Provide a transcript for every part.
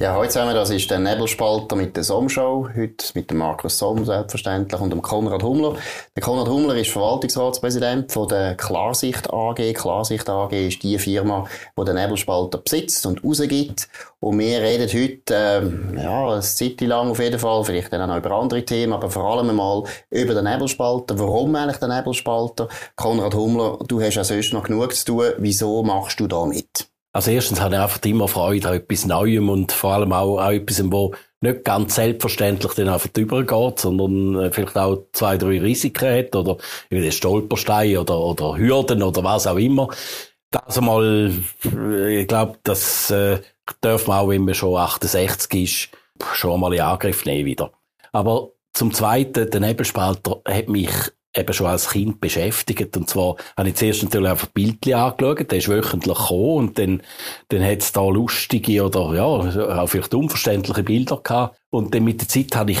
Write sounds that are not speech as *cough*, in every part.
Ja, heute zusammen, das ist der Nebelspalter mit der Somm-Show. Heute mit dem Markus Somm selbstverständlich und dem Konrad Hummler. Der Konrad Hummler ist Verwaltungsratspräsident von der Klarsicht AG. Klarsicht AG ist die Firma, die den Nebelspalter besitzt und rausgibt. Und wir reden heute, ähm, ja, eine Zeit lang auf jeden Fall, vielleicht dann auch über andere Themen, aber vor allem einmal über den Nebelspalter. Warum eigentlich der Nebelspalter? Konrad Hummler, du hast ja sonst noch genug zu tun. Wieso machst du da mit? Also erstens habe ich einfach immer Freude an etwas Neuem und vor allem auch an etwas, wo nicht ganz selbstverständlich dann einfach übergeht, sondern äh, vielleicht auch zwei, drei Risiken hat oder wie Stolperstein oder, oder Hürden oder was auch immer. Das einmal, äh, ich glaube, das äh, darf man auch, wenn man schon 68 ist, schon mal in Angriff nehmen wieder. Aber zum Zweiten, der Nebelspalter hat mich eben schon als Kind beschäftigt. Und zwar habe ich zuerst natürlich einfach Bildchen angeschaut, der ist wöchentlich gekommen und dann, dann hat es da lustige oder ja, auch vielleicht unverständliche Bilder gehabt. Und dann mit der Zeit habe ich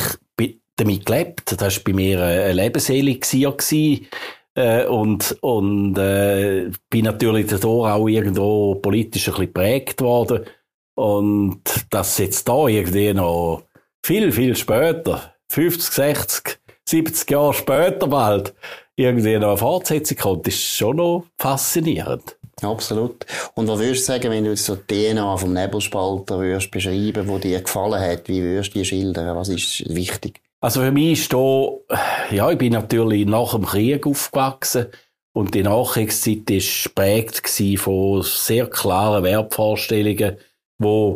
damit gelebt. Das war bei mir eine Lebenselixier gewesen. Äh, und und äh, bin natürlich dadurch auch irgendwo politisch ein bisschen geprägt worden. Und dass jetzt da irgendwie noch viel, viel später, 50, 60, 70 Jahre später bald irgendwie noch eine Fortsetzung kommt, ist schon noch faszinierend. Absolut. Und was würdest du sagen, wenn du jetzt so die DNA vom Nebelspalter würdest beschreiben, wo dir gefallen hat, wie würdest du die schildern? Was ist wichtig? Also für mich ist da, ja, ich bin natürlich nach dem Krieg aufgewachsen und die Nachkriegszeit ist geprägt von sehr klaren Wertvorstellungen, die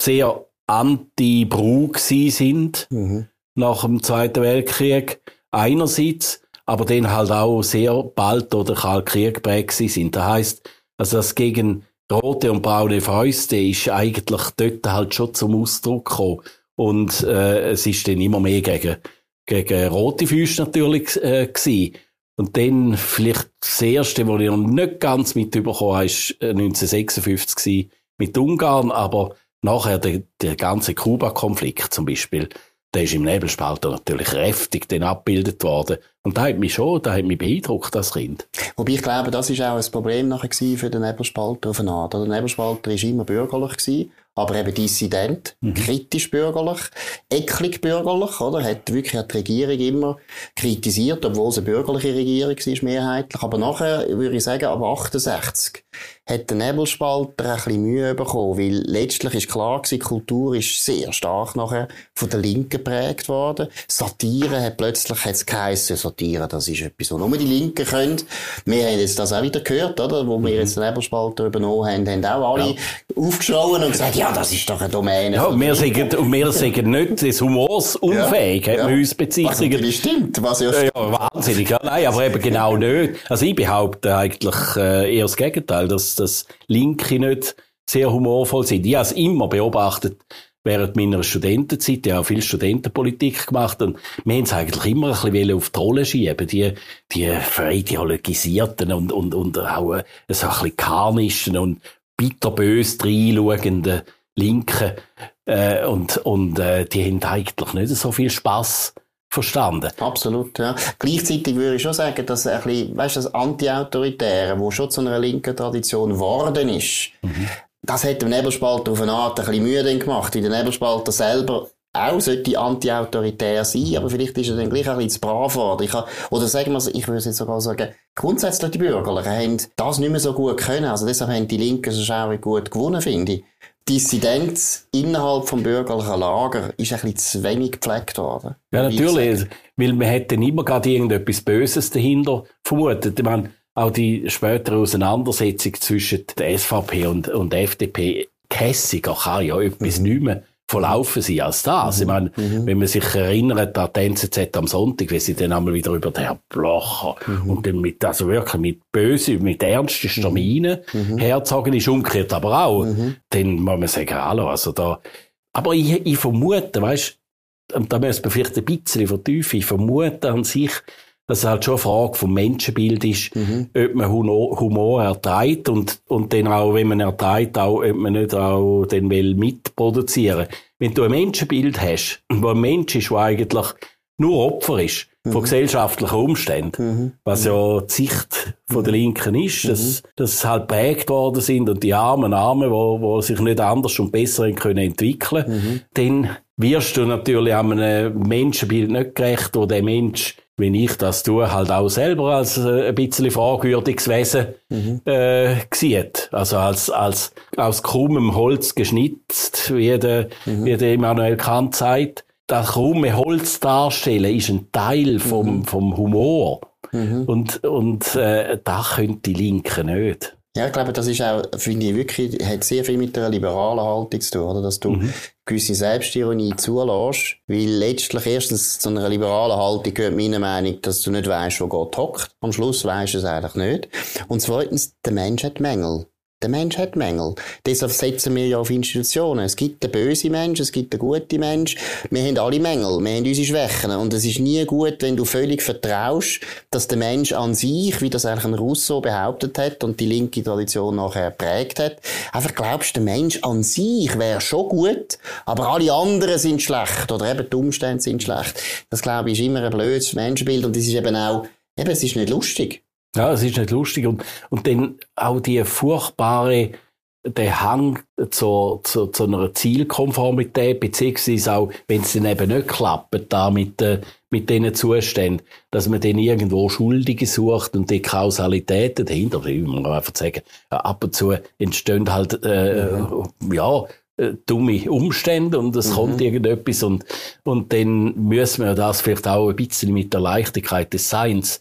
sehr anti-Brau sind. Mhm nach dem Zweiten Weltkrieg einerseits, aber dann halt auch sehr bald durch den Krieg geprägt sind. Das heisst, also das gegen rote und braune Fäuste ist eigentlich dort halt schon zum Ausdruck gekommen. Und äh, es ist dann immer mehr gegen, gegen rote Füße natürlich äh, gewesen. Und dann vielleicht das Erste, was ich noch nicht ganz mitbekommen habe, war 1956 mit Ungarn, aber nachher der, der ganze Kuba-Konflikt zum Beispiel der ist im Nebelspalter natürlich kräftig dann abgebildet worden. Und da hat mich schon, da hat mich beeindruckt, das Kind. Wobei ich glaube, das ist auch ein Problem nachher für den Nebelspalter auf eine Art. Der Nebelspalter war immer bürgerlich gewesen aber eben dissident, mhm. kritisch bürgerlich, eklig bürgerlich, oder? Hat wirklich die Regierung immer kritisiert, obwohl es eine bürgerliche Regierung war, mehrheitlich. Aber nachher, würde ich sagen, ab 68 hat der Nebelspalter ein bisschen Mühe bekommen, weil letztlich ist klar gewesen, Kultur ist sehr stark nachher von der Linken geprägt worden. Satire hat plötzlich hat's geheissen, Satire, das ist etwas, was nur die Linken können. Wir haben jetzt das auch wieder gehört, oder? Wo mhm. wir jetzt den Nebelspalter übernommen haben, haben auch alle ja. aufgeschrien und gesagt, ja, das ist doch eine Domäne. Ja, wir sagen, wir sagen nicht des Humors unfähig, ja, hat ja. man uns bezeichnet. Was stimmt, was ja, ja wahnsinnig. Ja, nein, aber eben genau nicht. Also ich behaupte eigentlich äh, eher das Gegenteil, dass das Linke nicht sehr humorvoll sind. Ich habe es immer beobachtet, während meiner Studentenzeit, ja, viel Studentenpolitik gemacht und wir haben es eigentlich immer ein bisschen auf die Rolle schieben, die, die verideologisierten und, und, und auch so ein bisschen karnischen und bitterbös reinschauenden Linken äh, und, und äh, die haben eigentlich nicht so viel Spaß verstanden. Absolut, ja. Gleichzeitig würde ich schon sagen, dass ein bisschen, weißt, das Anti-Autoritäre, wo schon zu einer linken Tradition geworden ist, mhm. das hat dem Nebelspalter auf eine Art ein bisschen Mühe gemacht, weil der Nebelspalter selber auch sollte anti-autoritär sein, aber vielleicht ist er dann gleich ein bisschen zu brav worden. Ich kann, oder sagen wir, ich würde jetzt sogar sagen, grundsätzlich die Bürgerlichen haben das nicht mehr so gut können. Also deshalb haben die Linken so auch gut gewonnen, finde ich. Dissidenz innerhalb vom bürgerlichen Lager ist ein bisschen zu wenig gepflegt worden. Ja, natürlich. Weil man hätte immer gerade irgendetwas Böses dahinter vermutet. Ich meine, auch die spätere Auseinandersetzung zwischen der SVP und, und der FDP, Kässiger kann ja etwas mhm. nicht mehr verlaufen sie als das. Mhm. Ich meine, mhm. wenn man sich erinnert an die NZZ am Sonntag, wie sie dann einmal wieder über den Herrn Blocher mhm. und dann mit, also wirklich mit böse, mit ernsten Mienen mhm. herzogen ist, umgekehrt aber auch, mhm. dann muss man sagen, hallo, also da, aber ich, ich vermute, weißt, und da müssen wir vielleicht ein bisschen vertiefen, ich vermute an sich, dass es halt schon eine Frage vom Menschenbild ist, mhm. ob man Humor erträgt und, und dann auch, wenn man erträgt, auch, ob man nicht auch den will mitproduzieren. Wenn du ein Menschenbild hast, wo ein Mensch ist, der eigentlich nur Opfer ist, von gesellschaftlichen Umständen. Mhm. Was ja die Sicht von der Linken ist, dass, dass halt prägt worden sind und die armen Armen, wo, wo sich nicht anders und besser können entwickeln, dann wirst du natürlich einem Menschenbild nicht gerecht, wo der Mensch, wenn ich das tue, halt auch selber als äh, ein bisschen fragwürdiges Wesen äh, sieht. Also als, als aus krummem Holz geschnitzt, wie der, wie der Immanuel Kant sagt. Das krumme Holz darstellen ist ein Teil vom, vom Humor. Und, und äh, das können die Linken nicht. Ja, ich glaube, das ist auch, finde ich wirklich, hat sehr viel mit einer liberalen Haltung zu tun, oder? Dass du gewisse Selbstironie zulässt. Weil letztlich erstens zu einer liberalen Haltung gehört meiner Meinung, dass du nicht weißt, wo Gott hockt. Am Schluss weißt du es eigentlich nicht. Und zweitens, der Mensch hat Mängel. Der Mensch hat Mängel. Deshalb setzen wir ja auf Institutionen. Es gibt den bösen Mensch, es gibt den guten Mensch. Wir haben alle Mängel, wir haben unsere Schwächen. Und es ist nie gut, wenn du völlig vertraust, dass der Mensch an sich, wie das eigentlich ein Rousseau behauptet hat und die linke Tradition nachher prägt hat, einfach glaubst, der Mensch an sich wäre schon gut, aber alle anderen sind schlecht oder eben die Umstände sind schlecht. Das glaube ich ist immer ein blödes Menschenbild und das ist eben auch, eben, es ist nicht lustig. Ja, es ist nicht lustig. Und, und dann auch die furchtbare, der Hang zu, zu, zu einer Zielkonformität, beziehungsweise auch, wenn es dann eben nicht klappt, da mit, äh, mit diesen Zuständen, dass man dann irgendwo Schuldige sucht und die Kausalitäten dahinter, wie man einfach sagen, ab und zu entstehen halt, äh, ja, äh, dumme Umstände und es kommt irgendetwas und, und dann müssen wir das vielleicht auch ein bisschen mit der Leichtigkeit des Seins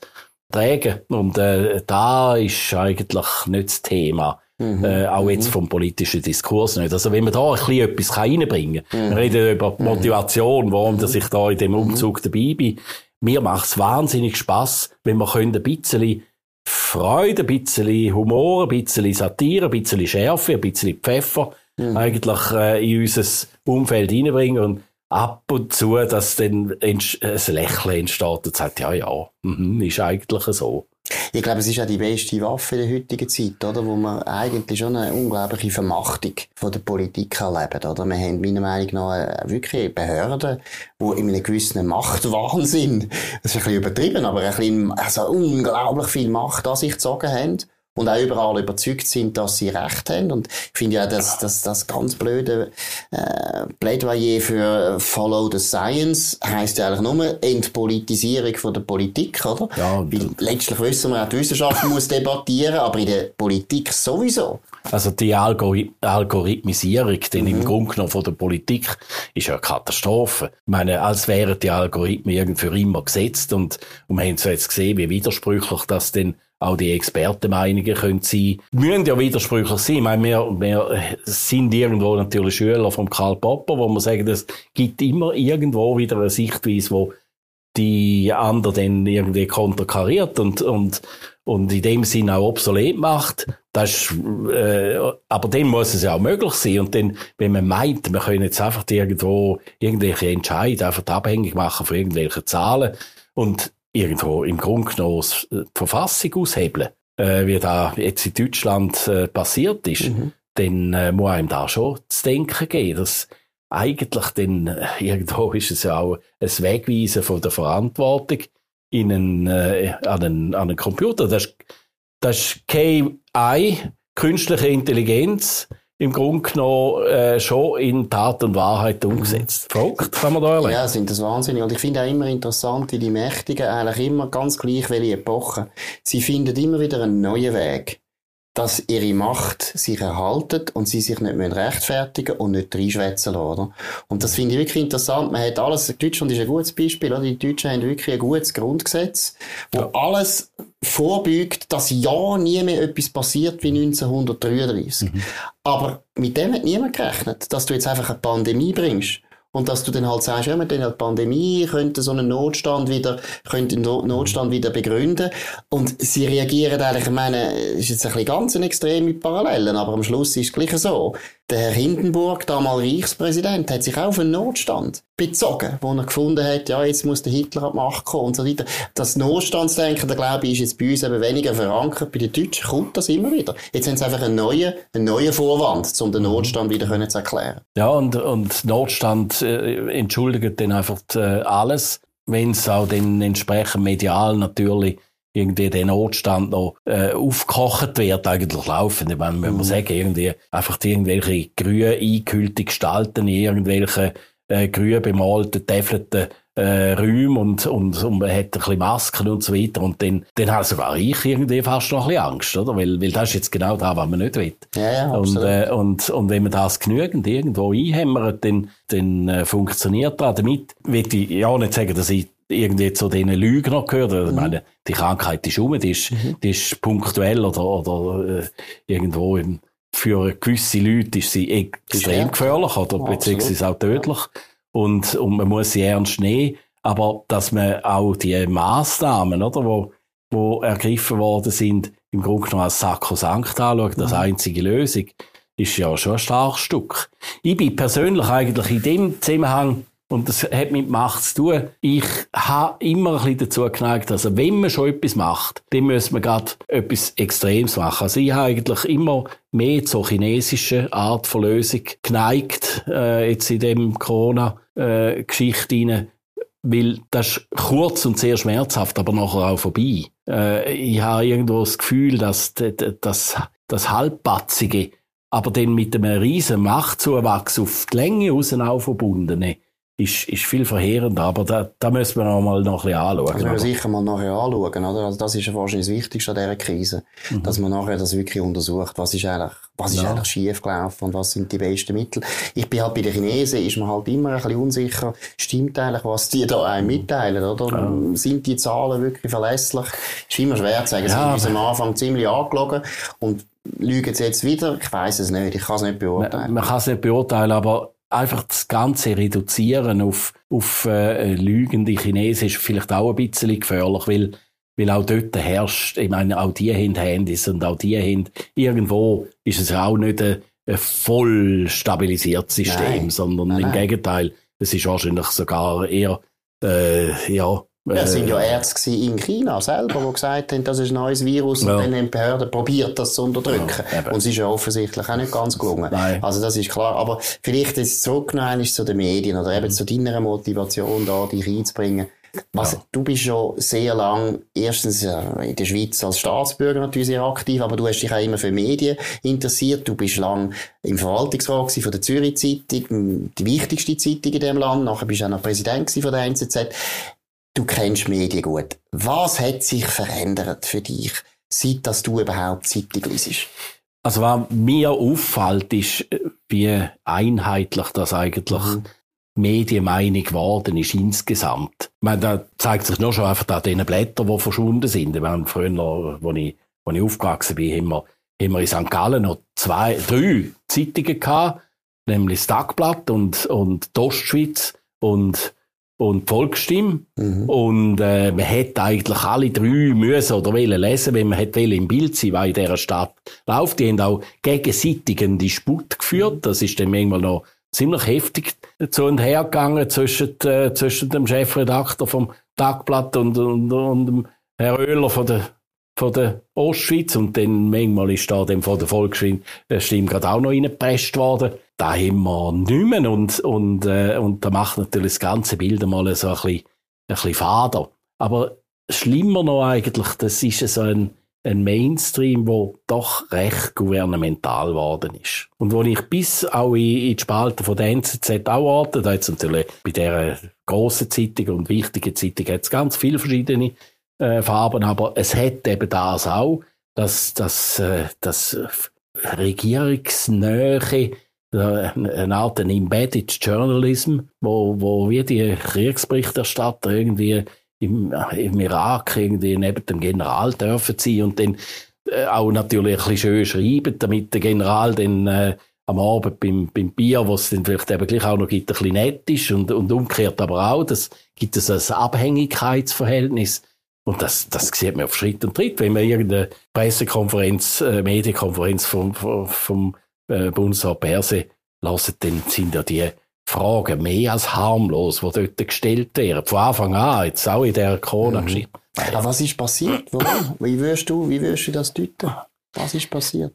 tragen. Und äh, da ist eigentlich nicht das Thema. Äh, auch jetzt vom politischen Diskurs nicht. Also wenn man da ein bisschen etwas reinbringen kann, wir reden über die Motivation, warum dass ich da in dem Umzug dabei bin. Mir macht es wahnsinnig Spass, wenn wir können ein bisschen Freude, ein bisschen Humor, ein bisschen Satire, ein bisschen Schärfe, ein bisschen Pfeffer eigentlich äh, in unser Umfeld reinbringen. Und ab und zu, dass dann ein Lächeln entsteht und sagt, ja, ja, mhm, ist eigentlich so. Ich glaube, es ist auch die beste Waffe in der heutigen Zeit, oder? Wo man eigentlich schon eine unglaubliche Vermachtung von der Politik erlebt, oder? Wir haben meiner Meinung nach wirklich Behörden, die in einem gewissen Machtwahnsinn, das ist ein bisschen übertrieben, aber ein bisschen, also unglaublich viel Macht an sich gezogen haben. Und auch überall überzeugt sind, dass sie Recht haben. Und ich finde ja, dass das, das ganz blöde äh, Plädoyer für Follow the Science heisst ja eigentlich nur Entpolitisierung von der Politik, oder? Ja, Weil letztlich wissen wir, auch die Wissenschaft *laughs* muss debattieren, aber in der Politik sowieso. Also die Algori Algorithmisierung, denn im Grunde genommen von der Politik, ist ja eine Katastrophe. Ich meine, als wären die Algorithmen irgendwie für immer gesetzt und, und wir haben so jetzt gesehen, wie widersprüchlich das denn auch die Expertenmeinungen können sein. Müssen ja widersprüchlich sein. Ich meine, wir, wir sind irgendwo natürlich Schüler vom Karl Popper, wo man sagen, es gibt immer irgendwo wieder eine Sichtweise, wo die andere dann irgendwie konterkariert und, und, und in dem Sinne auch obsolet macht. Das ist, äh, aber dann muss es ja auch möglich sein. Und dann, wenn man meint, wir können jetzt einfach irgendwo irgendwelche Entscheidungen einfach abhängig machen von irgendwelchen Zahlen und irgendwo im Grunde genommen die Verfassung aushebeln, äh, wie da jetzt in Deutschland äh, passiert ist, dann äh, muss einem da schon zu denken geben, dass eigentlich dann äh, irgendwo *laughs* ist es ja auch ein Wegweisen von der Verantwortung in einen, äh, an, einen, an einen Computer. Das ist, das ist KI, künstliche Intelligenz, im Grunde genommen äh, schon in Tat und Wahrheit umgesetzt. Verrückt, kann man da erleben. Ja, sind das wahnsinnig. Und ich finde auch immer interessant, wie die Mächtigen eigentlich immer ganz gleich welche Epoche. Sie finden immer wieder einen neuen Weg, dass ihre Macht sich erhaltet und sie sich nicht mehr rechtfertigen und nicht reinschwätzen lassen. Oder? Und das finde ich wirklich interessant. Man hat alles, Deutschland ist ein gutes Beispiel, oder? Die Deutschen haben wirklich ein gutes Grundgesetz, wo alles vorbeugt, dass ja nie mehr etwas passiert wie 1933. Aber mit dem hat niemand gerechnet, dass du jetzt einfach eine Pandemie bringst. Und dass du dann halt sagst, ja, wir dann halt Pandemie, könnte so einen Notstand wieder, könnte einen No- Notstand wieder begründen. Und sie reagieren eigentlich, ich meine, ist jetzt ein bisschen ganz eine extreme Parallelen, aber am Schluss ist es gleich so. Der Herr Hindenburg, damals Reichspräsident, hat sich auch auf einen Notstand bezogen, wo er gefunden hat, ja, jetzt muss der Hitler an die Macht kommen und so weiter. Das Notstandsdenken, da glaube ich, ist jetzt bei uns eben weniger verankert. Bei den Deutschen kommt das immer wieder. Jetzt haben sie einfach einen neuen, einen neuen Vorwand, um den Notstand wieder können zu erklären. Ja, und, und Notstand äh, entschuldigt dann einfach äh, alles. wenn es auch dann entsprechend medial natürlich irgendwie der Notstand noch äh, aufgekocht wird, eigentlich laufen. Ich meine, wenn man mhm. sagen, irgendwie einfach irgendwelche grün eingehüllte Gestalten in irgendwelche äh, grün bemalten, täfelten äh, Räume und, und, und man hat ein bisschen Masken und so weiter. Und dann, dann habe sogar ich irgendwie fast noch ein bisschen Angst, oder? Weil, weil das ist jetzt genau das, was man nicht will. Ja, ja, und, äh, und, und wenn man das genügend irgendwo einhämmert, dann, dann äh, funktioniert das. Damit will ich ja nicht sagen, dass ich irgendwie zu diesen Lügnern gehört. Mhm. Ich meine, die Krankheit ist um, die ist, mhm. die ist punktuell oder, oder äh, irgendwo im, für gewisse Leute ist sie extrem gefährlich oder oh, beziehungsweise auch tödlich. Und, und man muss sie ernst nehmen. Aber dass man auch die Massnahmen, oder, wo, wo ergriffen worden sind, im Grunde genommen als Sakrosankt anschaut, als mhm. einzige Lösung, ist ja schon ein starkes Stück. Ich bin persönlich eigentlich in dem Zusammenhang und das hat mit Macht zu tun. Ich habe immer ein bisschen dazu geneigt, also wenn man schon etwas macht, dann muss man gerade etwas Extremes machen. Also ich habe eigentlich immer mehr zur chinesischen Art von Lösung geneigt, äh, jetzt in dem Corona-Geschichte äh, weil das ist kurz und sehr schmerzhaft, aber nachher auch vorbei. Äh, ich habe irgendwo das Gefühl, dass das, das Halbpatzige, aber dann mit einem riesen Machtzuwachs auf die Länge raus auch verbundene, ist, ist viel verheerender, aber da, da müssen wir noch mal noch ein bisschen anschauen. Das müssen wir sicher mal nachher anschauen, oder? Also das ist ja wahrscheinlich das Wichtigste an dieser Krise, mhm. dass man nachher das wirklich untersucht, was ist eigentlich, was ist ja. eigentlich schief gelaufen und was sind die besten Mittel. Ich bin halt bei den Chinesen, ist man halt immer ein bisschen unsicher, stimmt eigentlich, was die da einem mitteilen, oder? Ja. Sind die Zahlen wirklich verlässlich? Ist immer schwer zu sagen. Ja, Sie sind am Anfang ziemlich angelogen und lügen sie jetzt wieder? Ich weiß es nicht, ich kann es nicht beurteilen. Man, man kann es nicht beurteilen, aber einfach das Ganze reduzieren auf, auf äh, lügende Chinesen ist vielleicht auch ein bisschen gefährlich, weil, weil auch dort herrscht, ich meine, auch die haben Handys und auch die haben, irgendwo ist es auch nicht ein, ein voll stabilisiertes System, nein. sondern nein, im nein. Gegenteil, es ist wahrscheinlich sogar eher, äh, ja, es sind ja Ärzte in China selber, die gesagt haben, das ist ein neues Virus ja. und dann haben die Behörden probiert, das zu unterdrücken. Ja, und es ist ja offensichtlich auch nicht ganz gelungen. Nein. Also das ist klar. Aber vielleicht ist es zurückgenommen zu den Medien oder eben mhm. zu deiner Motivation, da dich einzubringen. Was, ja. Du bist schon sehr lang, erstens äh, in der Schweiz als Staatsbürger natürlich sehr aktiv, aber du hast dich auch immer für Medien interessiert. Du bist lang im Verwaltungsrat von der Zürich Zeitung, die wichtigste Zeitung in dem Land. Nachher bist du auch noch Präsident von der NZZ. Du kennst Medien gut. Was hat sich verändert für dich, seit dass du überhaupt Zeitung liest? Also was mir auffällt, ist, wie einheitlich das eigentlich mhm. Medienmeinung geworden ist insgesamt. Ich meine, da zeigt sich nur schon einfach an diesen Blättern, die verschwunden sind. Ich meine, früher, wo ich, wo ich aufgewachsen bin, haben wir, haben wir in St. Gallen noch zwei, drei Zeitungen gehabt, nämlich das Tagblatt und, und die Ostschweiz und und Volksstimme. Mhm. Und äh, man hätte eigentlich alle drei müssen oder wollen lesen, wenn man hätte im Bild sein, weil in dieser Stadt läuft. Die haben auch gegenseitig einen Disput geführt. Das ist dann manchmal noch ziemlich heftig zu und her gegangen zwischen, äh, zwischen dem Chefredakteur vom Tagblatt und, und, und dem Herr Oehler von der von der Ostschweiz und dann manchmal ist da dem von der Volksstimme gerade auch noch reingepresst worden da haben wir nicht mehr und, und, äh, und da macht natürlich das ganze Bild mal so ein bisschen, ein bisschen fader. Aber schlimmer noch eigentlich, das ist so ein, ein Mainstream, wo doch recht gouvernemental geworden ist. Und wo ich bis auch in, in die Spalten von der NZZ auch orte, da jetzt natürlich bei dieser grossen Zeitung und wichtigen Zeitung hat es ganz viele verschiedene äh, Farben, aber es hat eben das auch, dass das, äh, das Regierungsnähe eine Art Embedded Journalism, wo, wo wie die Kriegsberichterstatter irgendwie im, im Irak irgendwie neben dem General dürfen sein und dann äh, auch natürlich ein bisschen schön schreiben, damit der General dann äh, am Abend beim, beim Bier, was es dann vielleicht eben gleich auch noch gibt, ein bisschen nett ist und, und umgekehrt aber auch, das gibt es ein Abhängigkeitsverhältnis und das, das sieht man auf Schritt und Tritt, wenn man irgendeine Pressekonferenz, äh, Medienkonferenz vom, vom, vom äh, Bundesrat Berse lassen, dann sind ja die Fragen mehr als harmlos, die dort gestellt werden. Von Anfang an, jetzt auch in der Corona-Geschichte. Mhm. Aber was ist passiert? Warum? Wie würdest du, wie würdest du das deuten? Was ist passiert?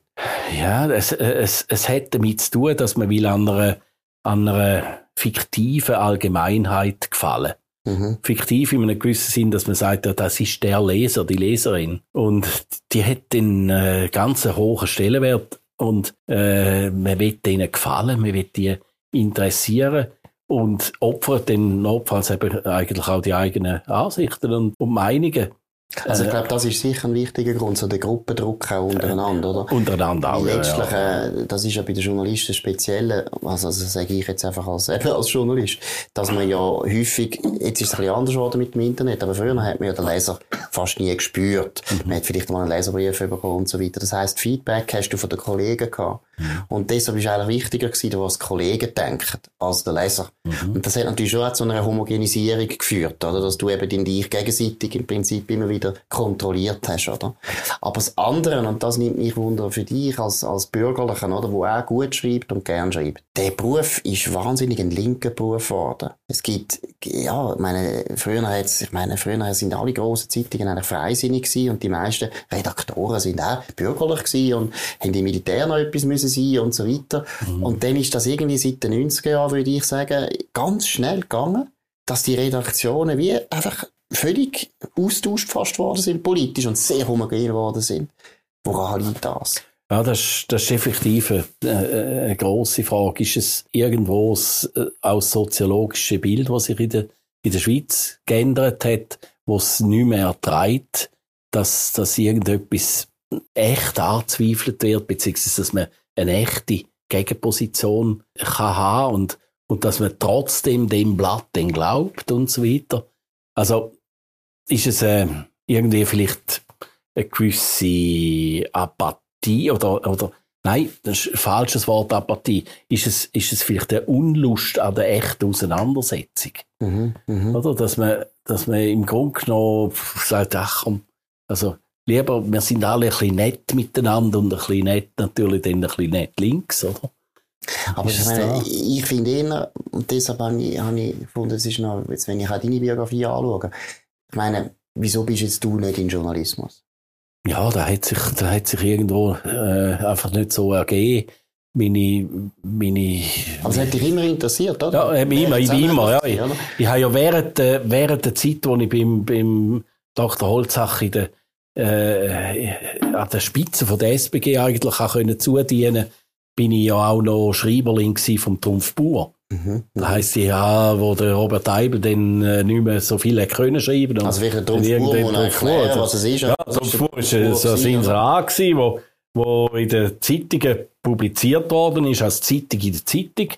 Ja, es, es, es hat damit zu tun, dass man will an einer, an einer fiktiven Allgemeinheit gefallen. Mhm. Fiktiv in einem gewissen Sinn, dass man sagt, ja, das ist der Leser, die Leserin. Und die hat den äh, ganz hohen Stellenwert und äh, man will ihnen gefallen, man will die interessieren und opfert dann notfalls eben eigentlich auch die eigenen Ansichten und, und Meinungen. Also ich glaube, das ist sicher ein wichtiger Grund, so der Gruppendruck auch untereinander, oder? Untereinander auch, Letztlich, ja. äh, das ist ja bei den Journalisten speziell, also, also sage ich jetzt einfach als, eben *laughs* als Journalist, dass man ja häufig, jetzt ist es ein bisschen anders geworden mit dem Internet, aber früher hat man ja den Leser fast nie gespürt. Mhm. Man hat vielleicht mal einen Leserbrief bekommen und so weiter. Das heisst, Feedback hast du von den Kollegen gehabt. Mhm. Und deshalb ist eigentlich wichtiger gewesen, was die Kollegen denken, als der Leser. Mhm. Und das hat natürlich schon zu einer Homogenisierung geführt, oder? Dass du eben dich gegenseitig im Prinzip immer wieder kontrolliert hast, oder? Aber das andere, und das nimmt mich wunder für dich als, als Bürgerlichen, oder? Wo auch gut schreibt und gern schreibt. Der Beruf ist wahnsinnig ein linker Beruf geworden. Es gibt, ja, ich meine, früher hat's, ich meine, früher sind alle grossen Zeitungen eigentlich freisinnig gewesen und die meisten Redaktoren sind auch bürgerlich gewesen und haben im Militär noch etwas müssen sein und so weiter. Mhm. Und dann ist das irgendwie seit den 90er Jahren, würde ich sagen, ganz schnell gegangen, dass die Redaktionen wie einfach völlig austauscht fast worden sind, politisch, und sehr homogen geworden sind. Woran liegt das? Ja, das, ist, das ist effektiv eine, eine grosse Frage. Ist es irgendwo äh, das soziologische Bild, das sich in der, in der Schweiz geändert hat, wo es nicht mehr treibt, dass, dass irgendetwas echt anzweifelt wird, beziehungsweise dass man eine echte Gegenposition kann haben und, und dass man trotzdem dem Blatt dann glaubt und so weiter. Also ist es äh, irgendwie vielleicht eine gewisse Apathie oder, oder nein, das ist ein falsches Wort, Apathie. Ist es, ist es vielleicht eine Unlust an der echten Auseinandersetzung? Mhm, mh. Oder? Dass man, dass man im Grunde genommen sagt, ach komm, also lieber, wir sind alle ein bisschen nett miteinander und ein bisschen nett natürlich dann ein bisschen nett links, oder? Aber ich, meine, ich finde eher, und deshalb habe ich, habe ich gefunden, es ist noch, jetzt, wenn ich auch deine Biografie anschaue, ich meine, wieso bist jetzt du nicht in Journalismus? Ja, da hat sich, da hat sich irgendwo äh, einfach nicht so ergeben. Meine, meine. Aber es hat dich immer interessiert, oder? Ja, äh, immer, ich immer, ja. Ich, ich habe ja während, äh, während der Zeit, wo ich beim, beim Dr. Holzach in der, äh, an der Spitze von der SBG eigentlich auch können zudienen, bin ich ja auch noch Schreiberling vom Trumpf Bauer. Mhm. Das heisst, ja, wo der Robert Eibel dann äh, nicht mehr so viel können schreiben. Also welcher Trumpfbuhr, erklären, was es ist? Ja, Trumpfbuhr war so ein Inserat, wo, wo in den Zeitungen publiziert worden ist, als Zeitung in der Zeitung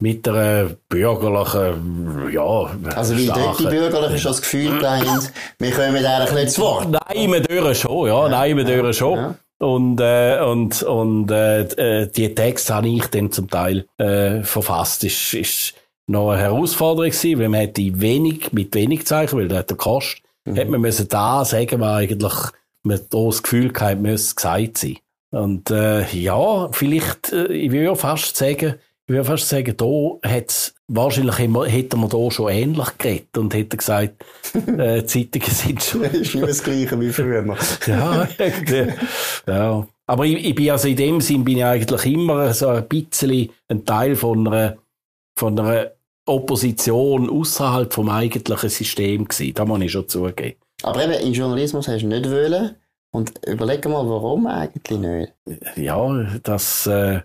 mit einer bürgerlichen, ja, Also wie dort die Bürgerlichen schon das Gefühl haben, wir kommen eigentlich nicht zu Wort. Nein, wir dürfen schon, ja, nein, wir dürfen schon. Ja. Und, äh, und, und äh, äh, die Texte habe ich dann zum Teil äh, verfasst. Ist, ist noch eine Herausforderung gewesen, weil man hätte wenig, mit wenig Zeichen, weil der hat der Kost, mhm. hätte man müssen da sagen, was eigentlich man da das Gefühl gehabt, müsste gesagt sein. Und äh, ja, vielleicht, äh, ich würde fast sagen, ich würde fast sagen, da hat's, wahrscheinlich hätte man da schon ähnlich geredet und hätte gesagt, *laughs* äh, Zeitungen sind schon. *laughs* Ist nicht das Gleiche wie früher. *laughs* ja, ja. Aber ich, ich bin also in dem Sinn bin ich eigentlich immer so ein bisschen ein Teil von einer, von einer Opposition außerhalb vom eigentlichen System gewesen. Da muss ich schon zugeben. Aber eben, im Journalismus hast du nicht wollen. Und überleg mal, warum eigentlich nicht? Ja, das, äh,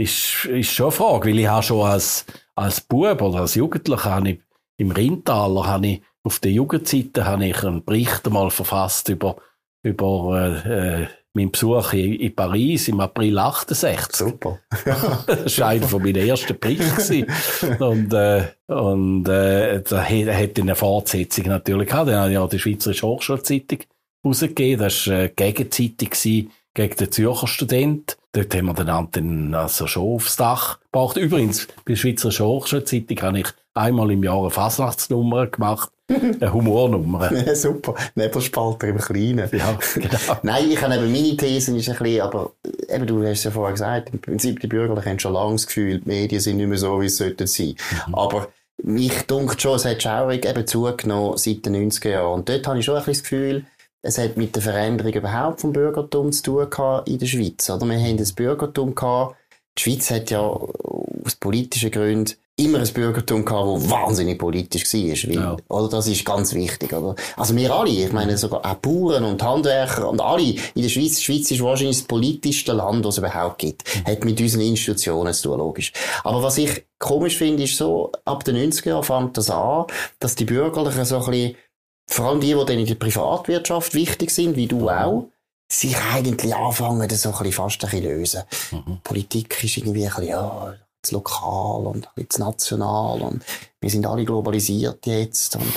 ist, ist schon eine Frage, weil ich habe schon als, als Bub oder als Jugendlicher habe ich, im Rheintaler habe ich auf der Jugendseite habe ich einen Bericht einmal verfasst über, über äh, meinen Besuch in, in, Paris im April 68. Super. *laughs* das war einer von meinen ersten Berichten. und äh, und äh, da hätte eine Fortsetzung natürlich gehabt. Dann habe ich ja die Schweizerische Hochschulzeitung rausgegeben. Das war äh, Gegenzeitung gegen den Zürcher Student. Dort haben wir den dann also schon aufs Dach gebracht. Übrigens, bei der Schweizer Hochschulzeitung habe ich einmal im Jahr eine Fasnachtsnummer gemacht. *laughs* Eine Humornummer. *laughs* Ja, super. Nebelspalter im Kleinen. Ja, genau. *laughs* Nein, ich habe eben meine These ist ein bisschen, aber eben, du hast es ja vorher gesagt, im Prinzip die Bürgerlichen haben schon lange das Gefühl, die Medien sind nicht mehr so, wie es sollten sein. Mhm. Aber mich dunkt schon, es hat Schaurig eben zugenommen seit den 90er Jahren. Und dort habe ich schon ein bisschen das Gefühl, es hat mit der Veränderung überhaupt vom Bürgertum zu tun gehabt in der Schweiz. Oder? Wir haben das Bürgertum gehabt. Die Schweiz hat ja aus politischen Gründen immer ein Bürgertum gehabt, das wahnsinnig politisch war. Ja. oder, das ist ganz wichtig. Oder? Also wir alle, ich meine sogar auch Bauern und Handwerker und alle in der Schweiz, die Schweiz ist wahrscheinlich das politischste Land, das es überhaupt gibt. Hat mit unseren Institutionen zu tun, logisch. Aber was ich komisch finde, ist so, ab den 90er Jahren fängt das an, dass die Bürgerlichen so ein bisschen, vor allem die, die dann in der Privatwirtschaft wichtig sind, wie du auch, sich eigentlich anfangen, das so ein bisschen fast ein bisschen lösen. Mhm. Politik ist irgendwie ein bisschen, ja, das lokal und das national und wir sind alle globalisiert jetzt und,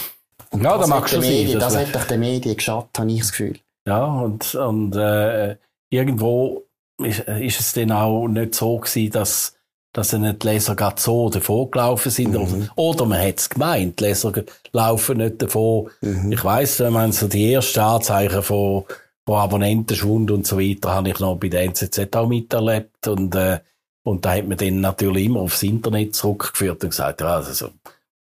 und ja, das, da schon Medien, das, das hat doch den Medien geschadet, habe ich das Gefühl. Ja, und, und äh, irgendwo ist, ist es dann auch nicht so gewesen, dass dass die Leser gerade so davon gelaufen sind. Mhm. Oder, man hat es gemeint, die Leser laufen nicht davon. Mhm. Ich weiss, wenn man so die ersten Anzeichen von, von Abonnentenschwund und so weiter, habe ich noch bei der NZZ auch miterlebt. Und, äh, und da hat man dann natürlich immer aufs Internet zurückgeführt und gesagt, ja, also,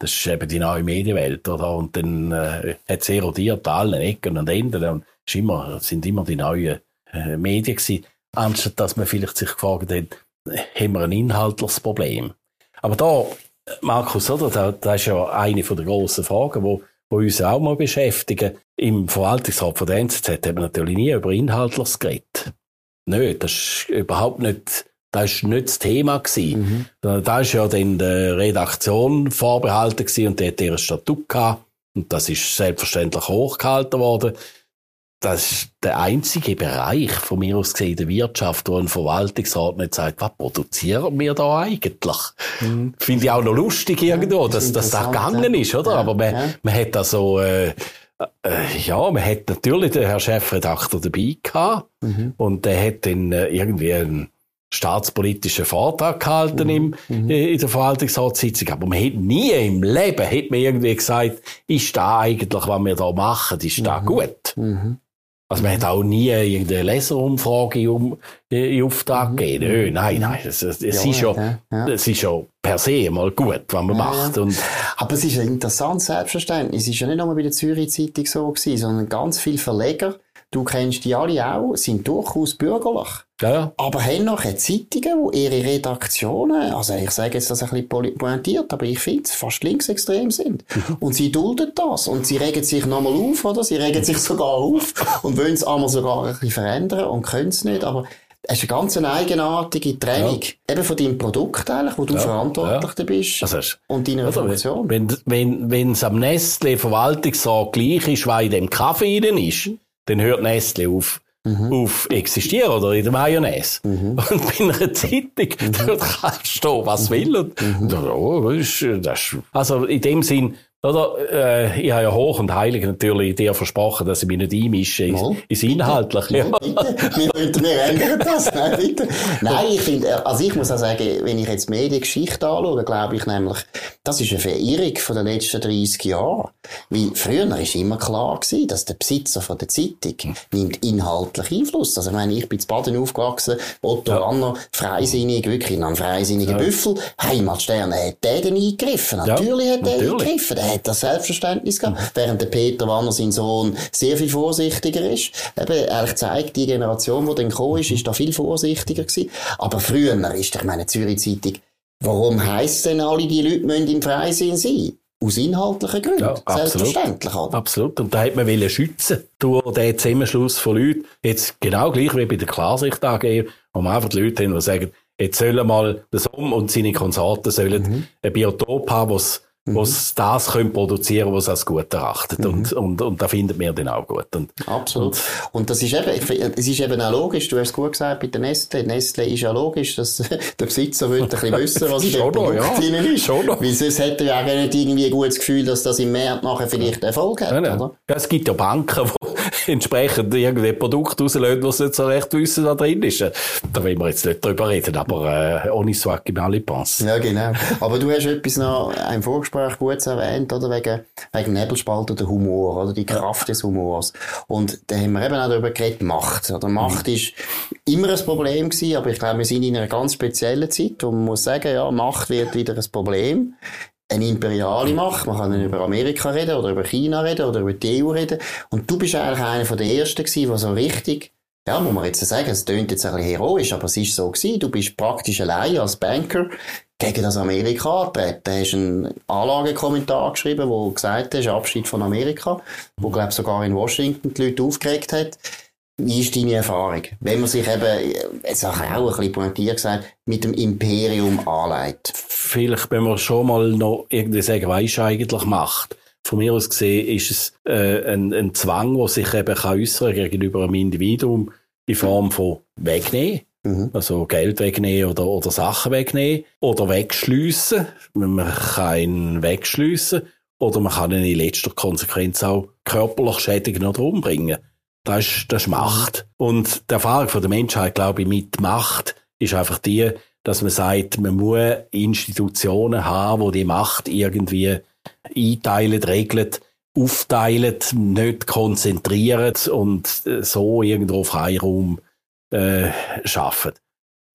das ist eben die neue Medienwelt, oder? Und dann äh, hat es erodiert an allen Ecken und Enden. Und ist immer, sind immer die neuen äh, Medien gewesen. Anstatt dass man vielleicht sich gefragt hat, haben wir ein inhaltliches Problem. Aber da, Markus, oder? Da, das ist ja eine der grossen Fragen, wo, wo uns auch mal beschäftigen. Im Verwaltungsrat von der NZZ hat man natürlich nie über Inhaltliches geredet. Nein, das ist überhaupt nicht, das ist nicht das Thema gewesen. Mhm. Da ist ja dann der Redaktion vorbehalten gewesen und die hat ihr Statut gehabt. Und das ist selbstverständlich hochgehalten worden das ist der einzige Bereich von mir aus gesehen der Wirtschaft, wo ein Verwaltungsrat nicht sagt, was produzieren wir da eigentlich? Mhm. Finde ich auch noch lustig irgendwo, ja, das dass das gegangen ist, oder? Ja, Aber man, ja. man hat also, äh, äh, ja, man hat natürlich den Herr Chefredakteur dabei gehabt mhm. und der hat dann äh, irgendwie einen staatspolitischen Vortrag gehalten mhm. im, mhm. Äh, in der Verwaltungsratssitzung. Aber man hat nie im Leben, hat man irgendwie gesagt, ist da eigentlich, was wir da machen, ist da mhm. gut? Mhm. Also man hat auch nie irgendeine Leserumfrage in, in Auftrag mhm. gegeben. Nein, nein, es, es, es ja, ist ja, ja. es ist ja per se mal gut, was man macht. Und Aber es ist ein interessantes Selbstverständnis. Es ist ja nicht nur bei der Zürich Zeitung so gewesen, sondern ganz viele Verleger, du kennst die alle auch, sind durchaus bürgerlich. Ja. Aber haben nachher Zeitungen, wo ihre Redaktionen, also ich sage jetzt das ein bisschen pointiert, aber ich finde es fast linksextrem sind. *laughs* Und sie dulden das. Und sie regen sich nochmal auf, oder? Sie regen sich sogar auf und wollen es einmal sogar ein bisschen verändern und können es nicht. Aber es ist eine ganz eigenartige Trennung. Ja. Eben von deinem Produkt eigentlich, wo du ja, verantwortlich ja. bist. Also, und deiner also, Funktion. Wenn, wenn, wenn es am Nestle Verwaltungsrat gleich ist, weil in dem Kaffee drin ist, dann hört Nestle auf mhm. auf existieren oder in der Mayonnaise. Mhm. *laughs* Und bei einer Zeitung, mhm. *laughs* dort kannst du was will. Und, mhm. oh, das ist, das ist, also in dem Sinn, oder, äh, ich habe ja hoch und heilig natürlich dir versprochen, dass ich mich nicht einmische ins, no, ins Inhaltliche. Ja. wir, wir ändern das. *laughs* Nein, bitte. Nein, ich finde, also ich muss auch sagen, wenn ich jetzt Mediengeschichte anschaue, glaube ich nämlich, das ist eine Verirrung von den letzten 30 Jahren. Weil früher war immer klar gewesen, dass der Besitzer von der Zeitung nimmt inhaltlich Einfluss. Also ich meine, ich bin in Baden aufgewachsen, Otto ja. Ranner, freisinnig, wirklich ein freisinniger ja. Büffel, Heimatsterne, hat der denn eingegriffen? Natürlich ja, hat der eingegriffen hat das Selbstverständnis gehabt. Mhm. Während der Peter Wanner, sein Sohn, sehr viel vorsichtiger ist. Eben, ehrlich zeigt, die Generation, die dann gekommen ist, ist da viel vorsichtiger gewesen. Aber früher ist, ich meine, Zürich Zeitung, warum heisst denn alle, die Leute müssen im Freisinn sein? Aus inhaltlichen Gründen. Ja, Selbstverständlich. Oder? Absolut. Und da hat man wollen schützen durch den Zusammenschluss von Leuten. Jetzt genau gleich wie bei der Klarsicht AG, wo man einfach die Leute haben, die sagen, jetzt sollen mal der Sohn und seine Konsorten sollen mhm. ein Biotop haben, was mhm. was das können produzieren, was als gut erachtet. Mhm. Und, und, und da findet man dann auch gut. Und, Absolut. Und, und das ist eben, es ist eben auch logisch, du hast es gut gesagt, bei der Nestle. Nestle ist ja logisch, dass *laughs* der Besitzer will ein bisschen *laughs* wissen, was in dem Produkt ja. drin ist. Schon noch. Weil sonst hätte er ja nicht irgendwie ein gutes Gefühl, dass das im März nachher vielleicht Erfolg hat, ja, ja. oder? Ja, es gibt ja Banken, die *laughs* entsprechend irgendwie Produkte rauslösen, die sie nicht so recht wissen, was drin ist. Da wollen wir jetzt nicht drüber reden, aber äh, ohne Swag im Alipass. Ja, genau. Aber du hast etwas noch, ein Vorgespräch Vorgespräch gut erwähnt, oder? Wegen, wegen Nebelspalter der Humor, oder? Die Kraft des Humors. Und da haben wir eben auch darüber geredet, Macht. Oder? Macht mhm. ist immer ein Problem gewesen, aber ich glaube, wir sind in einer ganz speziellen Zeit, wo man muss sagen, ja, Macht wird wieder ein Problem eine imperiale Macht. Man kann dann über Amerika reden oder über China reden oder über die EU reden. Und du bist eigentlich einer von den Ersten gewesen, der so richtig, ja, muss man jetzt sagen, es klingt jetzt ein bisschen heroisch, aber es ist so gewesen. Du bist praktisch allein als Banker gegen das Amerika antreten. Du hast einen Anlagekommentar geschrieben, wo gesagt hat, Abschied von Amerika, wo, glaube sogar in Washington die Leute aufgeregt hat. Wie ist deine Erfahrung? Wenn man sich eben, jetzt auch ein bisschen pointiert gesagt, mit dem Imperium anlegt. Vielleicht, wenn man schon mal noch irgendwie sagen, du eigentlich Macht? Von mir aus gesehen ist es äh, ein, ein Zwang, der sich eben kann äußern gegenüber einem Individuum in Form von wegnehmen. Mhm. Also Geld wegnehmen oder, oder Sachen wegnehmen. Oder wegschliessen. Man kann ihn wegschliessen. Oder man kann ihn in letzter Konsequenz auch körperlich schädigen oder umbringen. Das ist, das ist Macht. Und die Erfahrung von der Menschheit, glaube ich, mit Macht ist einfach die, dass man sagt, man muss Institutionen haben, wo die Macht irgendwie einteilen, regeln, aufteilen, nicht konzentrieren und so irgendwo Freiraum äh, schaffen.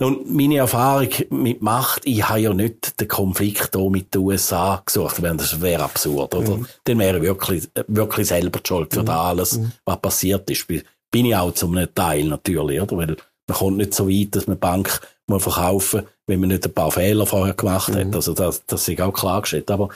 Nun, meine Erfahrung mit Macht, ich habe ja nicht den Konflikt hier mit den USA gesucht, das wäre absurd, oder? Mhm. Dann wäre ich wirklich, wirklich selber die Schuld für mhm. alles, mhm. was passiert ist. Bin ich auch zum Teil natürlich, oder? Weil man kommt nicht so weit, dass man Bank mal verkaufen, wenn man nicht ein paar Fehler vorher gemacht mhm. hat. Also das, das ist auch klargestellt. Aber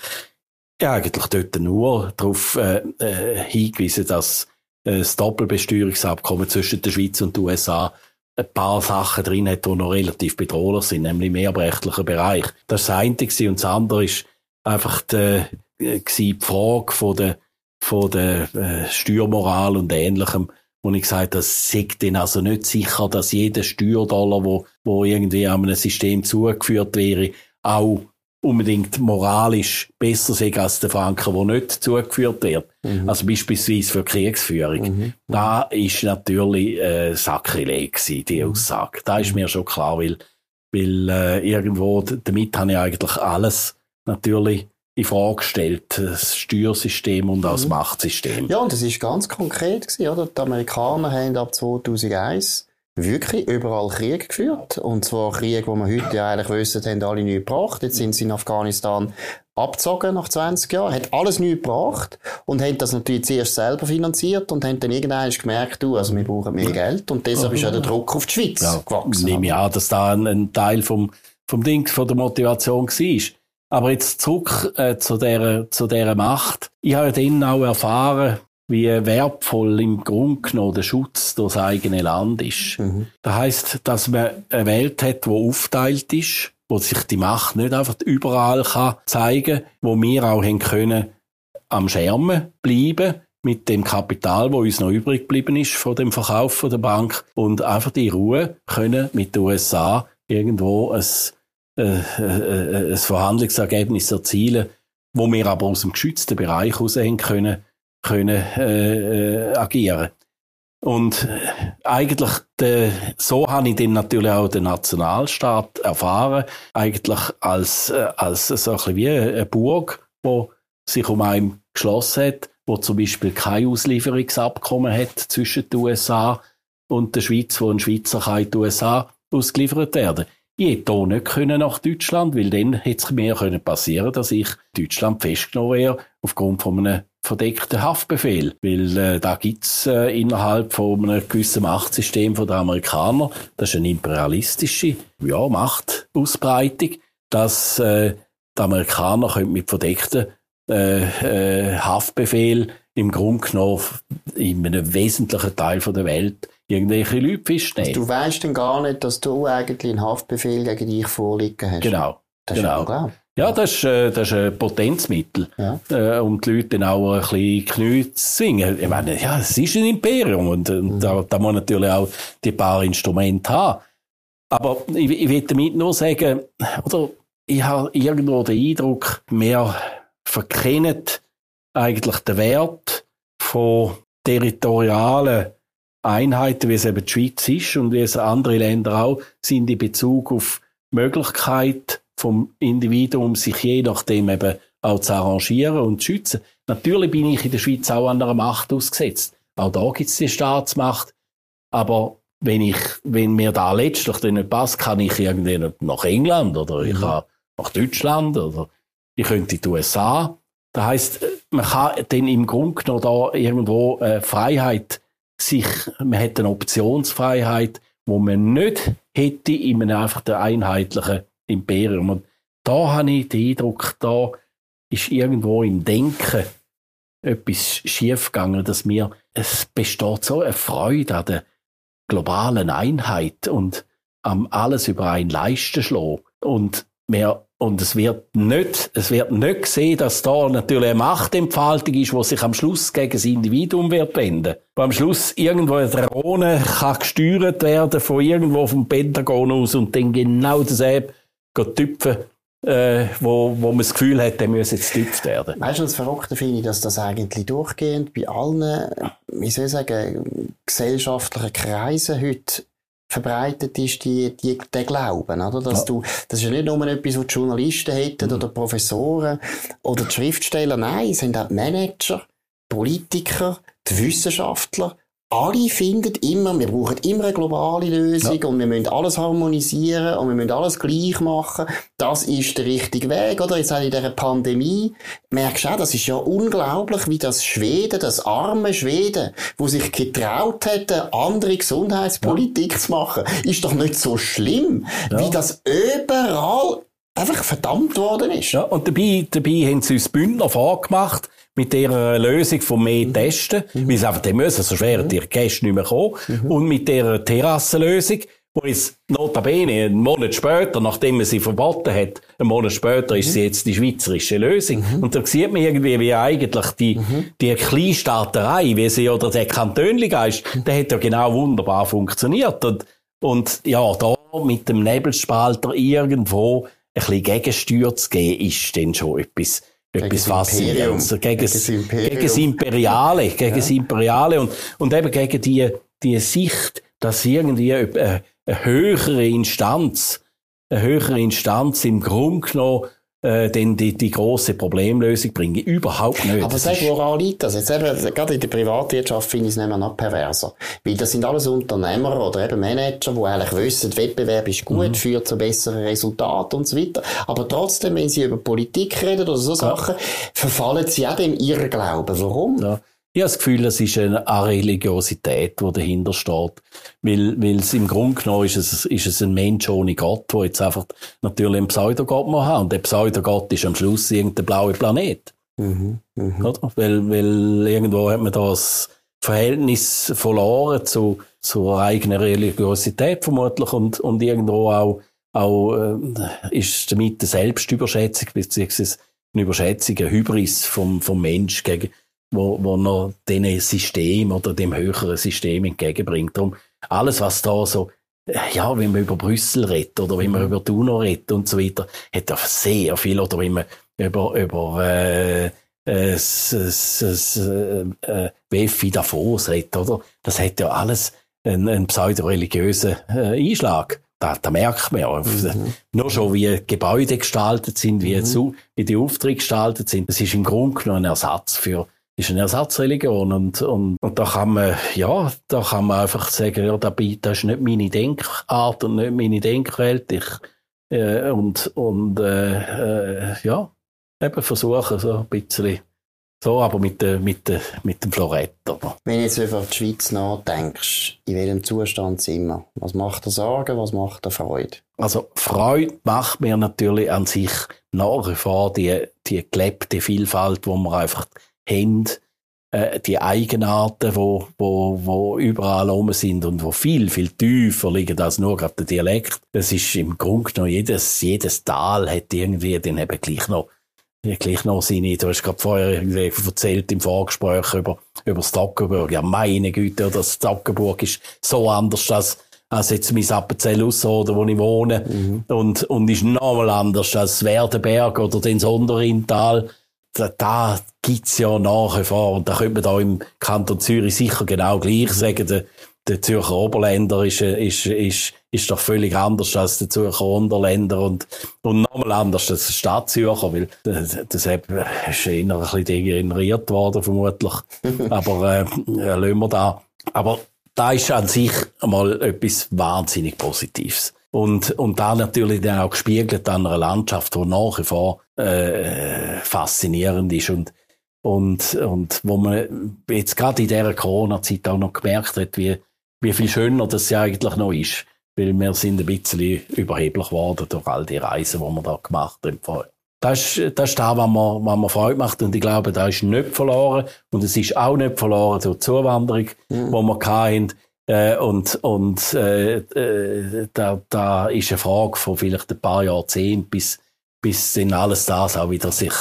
ja, eigentlich dort nur darauf äh, äh, hingewiesen, dass äh, das Doppelbesteuerungsabkommen zwischen der Schweiz und den USA ein paar Sachen drin hat, die noch relativ bedrohlich sind, nämlich im erbrechtlichen Bereich. Das ist das eine und das andere ist einfach die, äh, die Frage von der, von der äh, Steuermoral und Ähnlichem, wo ich gesagt das sagt denn also nicht sicher, dass jeder Steuerdollar, wo, wo irgendwie an einem System zugeführt wäre, auch unbedingt moralisch besser sind als der Franken, der nicht zugeführt wird. Mhm. Also beispielsweise für Kriegsführung. Mhm. Da ist natürlich äh, Sakrileg die mhm. Aussage. Da ist mir schon klar, weil, weil äh, irgendwo damit habe ich eigentlich alles natürlich in Frage gestellt, das Steuersystem und auch das mhm. Machtsystem. Ja, und das ist ganz konkret gewesen, oder? Die Amerikaner haben ab 2001 wirklich überall Krieg geführt. Und zwar Krieg, wo man heute ja eigentlich wissen, haben alle nichts gebracht. Jetzt sind sie in Afghanistan abgezogen nach 20 Jahren, hat alles nichts gebracht und haben das natürlich zuerst selber finanziert und haben dann irgendwann gemerkt, du, also wir brauchen mehr Geld und deshalb ist ja der Druck auf die Schweiz ja, gewachsen. Nehme ich an, dass da ein, ein, Teil vom, vom Ding, von der Motivation war. Aber jetzt zurück äh, zu, der, zu dieser Macht. Ich habe dann auch erfahren, wie wertvoll im Grunde genommen der Schutz durchs eigene Land ist. Mhm. Das heisst, dass man eine Welt hat, die aufteilt ist, wo sich die Macht nicht einfach überall kann zeigen wo wir auch haben können am Schermen bleiben mit dem Kapital, wo uns noch übrig geblieben ist von dem Verkauf von der Bank und einfach die Ruhe können mit den USA irgendwo ein, äh, äh, äh, ein Verhandlungsergebnis erzielen, wo wir aber aus dem geschützten Bereich raus können können äh, äh, agieren. Und äh, eigentlich de, so habe ich dann natürlich auch den Nationalstaat erfahren, eigentlich als äh, als so ein bisschen wie eine Burg, wo sich um einen geschlossen hat, wo zum Beispiel kein Auslieferungsabkommen hat zwischen den USA und der Schweiz, wo ein Schweizer kann in die USA ausgeliefert werden. Ich hätte hier nicht können nach Deutschland, weil dann hätte es mir passieren können dass ich in Deutschland festgenommen wäre, aufgrund von einem verdeckten Haftbefehl, weil äh, da gibt's äh, innerhalb von einem gewissen Machtsystem von den Amerikanern, das ist eine imperialistische ja, Machtausbreitung, dass äh, die Amerikaner können mit verdeckten äh, äh, Haftbefehl im Grunde genommen in einem wesentlichen Teil von der Welt irgendwelche Leute festnehmen. Also du weißt dann gar nicht, dass du eigentlich einen Haftbefehl gegen dich vorliegen hast. Genau. Das genau. Ja, das ist, äh, das ist ein Potenzmittel, ja. äh, um die Leute dann auch ein bisschen Knie zu singen. Ich meine, ja, es ist ein Imperium und, und mhm. da, da muss man natürlich auch die paar Instrumente haben. Aber ich, ich will damit nur sagen, oder ich habe irgendwo den Eindruck, wir verkennen eigentlich den Wert von territorialen Einheiten, wie es eben die Schweiz ist und wie es andere Länder auch sind in Bezug auf Möglichkeit vom Individuum, sich je nachdem eben auch zu arrangieren und zu schützen. Natürlich bin ich in der Schweiz auch an einer Macht ausgesetzt. Auch da gibt es die Staatsmacht. Aber wenn ich, wenn mir da letztlich dann nicht passt, kann ich irgendwie nach England oder ich mhm. kann nach Deutschland oder ich könnte in die USA. Das heisst, man kann dann im Grunde genommen da irgendwo äh, Freiheit sich, man hat eine Optionsfreiheit, wo man nicht hätte in einem einfach der einheitlichen Imperium. Und da habe ich den Eindruck, da ist irgendwo im Denken etwas schiefgegangen, dass mir, es besteht so eine Freude an der globalen Einheit und am alles über ein Leisten schlagen. Und wir und es wird nicht, es wird nicht gesehen, dass da natürlich eine Machtentfaltung ist, die sich am Schluss gegen das Individuum wird wenden. Wo am Schluss irgendwo eine Drohne kann gesteuert werden von irgendwo vom Pentagon aus und dann genau dasselbe tüpfen, äh, wo, wo man das Gefühl hat, der müsse jetzt getüpft werden. Weißt du, das Verrückte finde ich, dass das eigentlich durchgehend bei allen, wie soll ich sagen, gesellschaftlichen Kreisen heute verbreitet ist, die, die, der Glauben, oder? Dass ja. du, das ist ja nicht nur etwas, was die Journalisten hätten mhm. oder Professoren oder die Schriftsteller. Nein, es sind auch die Manager, Politiker, die Wissenschaftler, alle finden immer, wir brauchen immer eine globale Lösung ja. und wir müssen alles harmonisieren und wir müssen alles gleich machen. Das ist der richtige Weg, oder? Jetzt auch in dieser Pandemie merkst du auch, das ist ja unglaublich, wie das Schweden, das arme Schweden, wo sich getraut hätte, andere Gesundheitspolitik ja. zu machen, ist doch nicht so schlimm, ja. wie das überall einfach verdammt worden ist. Ja, und dabei, dabei haben sie uns Bündner vorgemacht, mit dieser Lösung von mehr mhm. Testen, mhm. weil sie einfach dann müssen, so wären mhm. die Gäste nicht mehr kommen. Mhm. Und mit dieser Terrassenlösung, wo es notabene einen Monat später, nachdem man sie verboten hat, einen Monat später ist sie mhm. jetzt die schweizerische Lösung. Mhm. Und da sieht man irgendwie, wie eigentlich die, die Kleinstaaterei, wie sie, oder der Kantönligeist, der hat ja genau wunderbar funktioniert. Und, und ja, da mit dem Nebelspalter irgendwo bisschen Gegensteuer zu geben, ist dann schon etwas, etwas Faszinierendes. Gegen, gegen, das gegen das Imperiale, *laughs* gegen ja. das Imperiale und, und eben gegen die, die Sicht, dass irgendwie eine, eine höhere Instanz, eine höhere Instanz im Grunde genommen äh, dann die, die grosse Problemlösung bringen. Überhaupt nicht. Aber sag, woran liegt das? Jetzt eben, gerade in der Privatwirtschaft finde ich es nicht mehr noch perverser. Weil das sind alles Unternehmer oder eben Manager, die eigentlich wissen, Wettbewerb ist gut, mhm. führt zu besseren Resultaten und so weiter. Aber trotzdem, wenn sie über Politik reden oder so ja. Sachen, verfallen sie auch dem Irrglauben. Warum? Ja. Ich habe das Gefühl, es ist eine Religiosität, die dahinter steht. Weil, weil es im Grunde genommen ist es, ist es ein Mensch ohne Gott, der jetzt einfach natürlich einen Pseudogott muss haben. Und der Pseudogott ist am Schluss irgendein blauer Planet. Mhm, mh. Weil, weil irgendwo hat man das Verhältnis verloren zu, zur eigenen Religiosität vermutlich und, und irgendwo auch, auch äh, ist damit eine Selbstüberschätzung beziehungsweise eine Überschätzung, eine Hybris vom, vom Mensch gegen, wo, wo noch diesen System oder dem höheren System entgegenbringt. Darum alles, was da so, ja, wenn man über Brüssel redet oder wenn man über die UNO redet und so weiter, hat er sehr viel, oder wenn man über, über äh, äh, das, das, das, äh, WFI Davos redet, oder? Das hat ja alles einen, einen pseudo-religiösen äh, Einschlag. Da, da merkt man ja, mhm. nur schon wie Gebäude gestaltet sind, wie, mhm. zu, wie die Aufträge gestaltet sind. Das ist im Grunde genommen ein Ersatz für ist eine Ersatzreligion und, und, und da kann man, ja, da kann man einfach sagen, ja, das ist nicht meine Denkart und nicht meine Denkwelt. Ich, äh, und, und, äh, äh, ja, eben versuchen so ein bisschen so, aber mit, äh, mit, äh, mit dem Florett. Oder? Wenn du jetzt über die Schweiz nachdenkst, in welchem Zustand sind wir? Was macht dir Sorgen, was macht dir Freude? Also Freude macht mir natürlich an sich nach wie vor die, die gelebte Vielfalt, wo man einfach haben, äh, die Eigenarten, wo, wo, wo überall rum sind und wo viel, viel tiefer liegen als nur gerade der Dialekt. Das ist im Grunde genommen jedes, jedes Tal hat irgendwie dann eben gleich noch gleich noch seine, du hast gerade vorher irgendwie erzählt im Vorgespräch über, über das Toggenburg. Ja, meine Güte, das Toggenburg ist so anders als, als jetzt mein Appenzell oder wo ich wohne. Mhm. Und, und ist nochmal anders als Werdenberg oder den Sonderintal da, da gibt's ja nach wie vor, und da könnte man da im Kanton Zürich sicher genau gleich sagen, der, der Zürcher Oberländer ist, ist, ist, ist doch völlig anders als der Zürcher Unterländer und, und nochmal anders als der Stadtzürcher, weil das ist eher ein bisschen degeneriert worden, vermutlich. *laughs* Aber, äh, lassen wir da. Aber da ist an sich einmal etwas wahnsinnig Positives. Und, und da natürlich dann auch gespiegelt an einer Landschaft, die nach wie vor äh, faszinierend ist und, und, und wo man jetzt gerade in dieser Corona-Zeit auch noch gemerkt hat, wie, wie viel schöner das ja eigentlich noch ist. weil wir sind ein bisschen überheblich geworden durch all die Reisen, die wir da gemacht haben. Das ist, das ist das, was mir, was mir Freude macht. Und ich glaube, da ist nicht verloren. Und es ist auch nicht verloren durch die Zuwanderung, mhm. die wir hatten. Äh, und und äh, äh, da, da ist eine Frage von vielleicht ein paar Jahrzehnten, bis, bis dann alles das auch wieder sich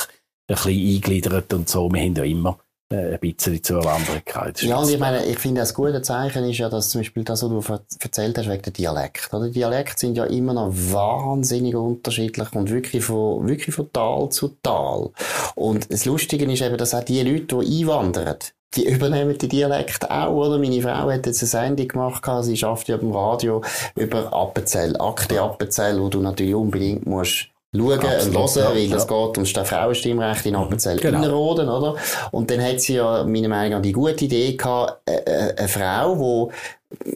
ein bisschen eingliedert und so. Wir haben ja immer äh, ein bisschen Zuwanderung gehabt. Ja, und ich meine, ich finde, das gute Zeichen ist ja, dass zum Beispiel das, was du erzählt hast, wegen der Dialekt. Oder? Dialekte sind ja immer noch wahnsinnig unterschiedlich und wirklich von, wirklich von Tal zu Tal. Und das Lustige ist eben, dass auch die Leute, die einwandern, die übernehmen die Dialekt auch, oder? Meine Frau hat jetzt eine Sendung gemacht, sie schafft ja beim Radio über Appenzell, Akte Appenzell, wo du natürlich unbedingt musst schauen Absolut, und hören, ja, weil es geht ums Frauenstimmrecht in Appenzell genau. Innerrhoden, oder? Und dann hat sie ja, meiner Meinung nach, die gute Idee gehabt, äh, äh, eine Frau, die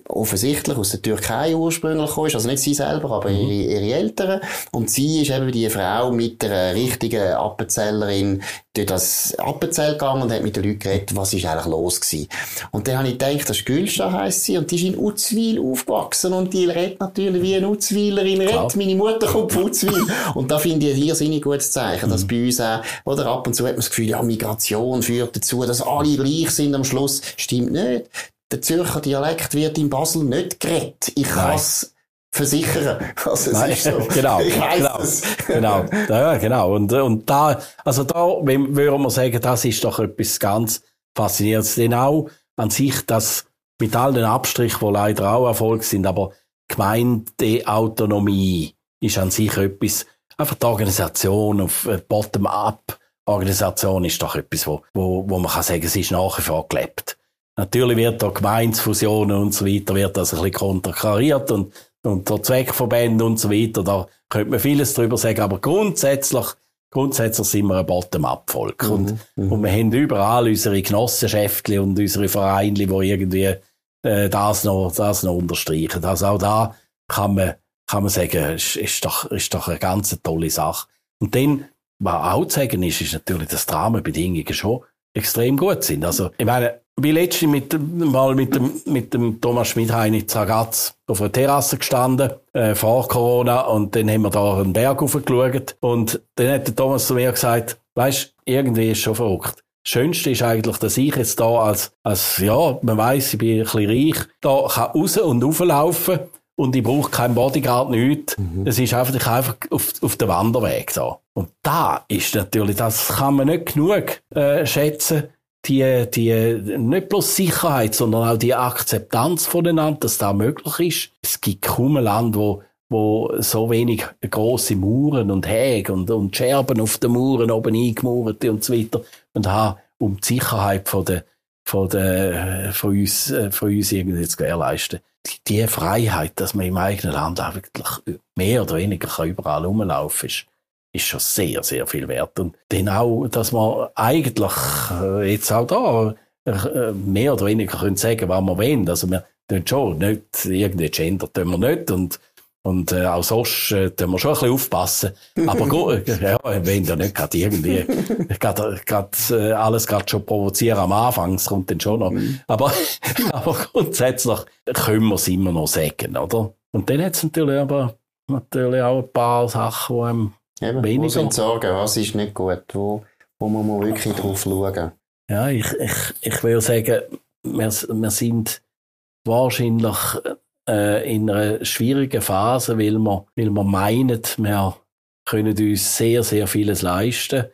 offensichtlich aus der Türkei ursprünglich kam, also nicht sie selber, aber mhm. ihre, ihre Eltern. Und sie ist eben die Frau mit einer richtigen Appenzellerin durch das Appenzell gegangen und hat mit den Leuten geredet, was ist eigentlich los gewesen. Und dann habe ich gedacht, das ist Gülscha heisst sie, und die ist in Utzwil aufgewachsen und die redet natürlich wie eine Utzwilerin redet. Meine Mutter kommt von Utzwil. und da finde ich ein irrsinnig gutes Zeichen, dass mhm. bei uns auch, oder ab und zu hat man das Gefühl, ja, Migration führt dazu, dass alle gleich sind am Schluss. Stimmt nicht der Zürcher Dialekt wird in Basel nicht geredet. Ich kann es versichern. Also es Nein, ist so. *laughs* genau, ich genau, es. genau, ja, genau. Und, und da, also da würde man sagen, das ist doch etwas ganz Faszinierendes. Denn auch an sich, dass mit all den Abstrichen, die leider auch Erfolg sind, aber Gemeindeautonomie ist an sich etwas, einfach die Organisation auf äh, Bottom-up Organisation ist doch etwas, wo, wo, wo man kann sagen, es ist nach wie vor gelebt. Natürlich wird da Gemeinsfusionen und so weiter, wird das ein bisschen konterkariert und, und der Zweckverbände und so weiter, da könnte man vieles drüber sagen, aber grundsätzlich, grundsätzlich sind wir ein Bottom-up-Volk. Mhm, und, mhm. und wir haben überall unsere Genossenschaften und unsere Vereine, die irgendwie äh, das, noch, das noch unterstreichen. Also auch da kann man, kann man sagen, ist, ist, doch, ist doch eine ganz tolle Sache. Und dann, was auch zu sagen ist, ist natürlich, dass die Rahmenbedingungen schon extrem gut sind. Also, ich meine, wie letztens mit, mal mit dem, mit dem Thomas Schmidhein in Zagatz auf einer Terrasse gestanden, äh, vor Corona, und dann haben wir da einen Berg hochgeschaut, und dann hat der Thomas zu mir gesagt, weisst, irgendwie ist schon verrückt. Das Schönste ist eigentlich, dass ich jetzt da als, als, ja, man weiss, ich bin ein bisschen reich, da kann raus und rauflaufen und ich brauche keinen Bodyguard, nichts. Mhm. Es ist einfach, ich einfach auf, auf den Wanderweg da. Und da ist natürlich, das kann man nicht genug äh, schätzen, die, die, nicht bloß Sicherheit, sondern auch die Akzeptanz voneinander, dass das möglich ist. Es gibt kaum ein Land, wo, wo so wenig große Mauern und Häge und, und Scherben auf den Mauern oben eingemauert und so weiter und haben, um die Sicherheit von der, von der, von uns, von uns irgendwie zu gewährleisten. Die, die Freiheit, dass man im eigenen Land wirklich mehr oder weniger überall rumlaufen kann, ist schon sehr, sehr viel wert. Und dann auch, dass man eigentlich äh, jetzt auch da äh, mehr oder weniger können sagen, was wir wollen. Also wir tun schon nicht, irgendein Gender tun wir nicht und und äh, auch sonst äh, tun wir schon ein bisschen aufpassen. Aber gut, *laughs* äh, ja, wenn ja nicht gerade irgendwie *laughs* grad, äh, alles gerade schon provozieren am Anfang, es kommt dann schon noch. Mhm. Aber, *laughs* aber grundsätzlich können wir es immer noch sagen, oder? Und dann hat es natürlich aber natürlich auch ein paar Sachen, die einem Eben, weniger. Wo sind Sorgen, was ist nicht gut, wo, wo muss man wirklich drauf schauen? Ja, ich, ich, ich will sagen, wir, wir sind wahrscheinlich äh, in einer schwierigen Phase, weil wir, weil wir meinen, wir können uns sehr, sehr vieles leisten,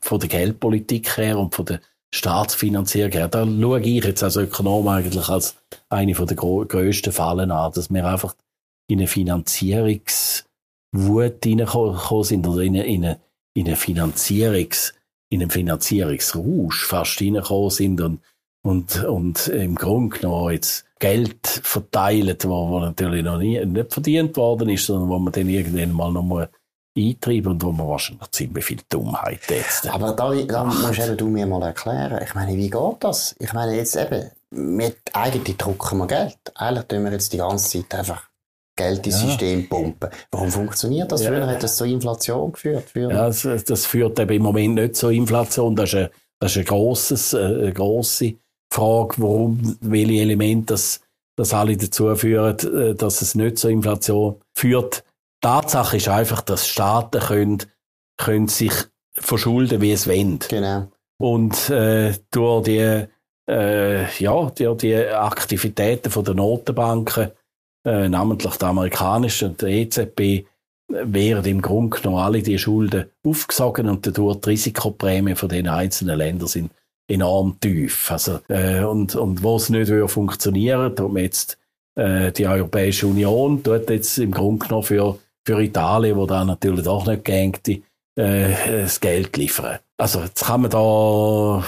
von der Geldpolitik her und von der Staatsfinanzierung her. Da schaue ich jetzt als Ökonom eigentlich als eine der grössten Fallen an, dass wir einfach in eine Finanzierungs- Wut reingekommen sind oder in, in, eine, in, eine Finanzierungs, in einen Finanzierungsrausch fast reingekommen sind und, und, und im Grunde genommen jetzt Geld verteilt, wo, wo natürlich noch nie, nicht verdient worden ist, sondern wo man dann irgendwann mal noch mal eintreiben und wo man wahrscheinlich ziemlich viel Dummheit jetzt. Aber da, da musst eben du mir mal erklären. Ich meine, wie geht das? Ich meine, jetzt eben, mit, eigentlich drucken wir Geld. Eigentlich tun wir jetzt die ganze Zeit einfach Geld ins ja. System pumpen. Warum funktioniert das? Früher hat das zur Inflation geführt. Früher. Ja, das, das, führt eben im Moment nicht zur Inflation. Das ist eine, das ist ein grosses, äh, eine grosse Frage, warum, welche Elemente das dass alle dazu führen, äh, dass es nicht zur Inflation führt. Tatsache ist einfach, dass Staaten können, können sich verschulden, wie es wollen. Genau. Und äh, durch die, äh, ja, durch die Aktivitäten von der Notenbanken, äh, namentlich der amerikanischen und der EZB, werden im Grunde genommen alle die Schulden aufgesogen und dadurch die Risikoprämien von den einzelnen Ländern sind enorm tief. Also, äh, und, und wo es nicht würde funktionieren, tut man jetzt äh, die Europäische Union tut jetzt im Grunde genommen für, für Italien, wo da natürlich doch nicht gängt, äh, das Geld liefern. Also jetzt kann man da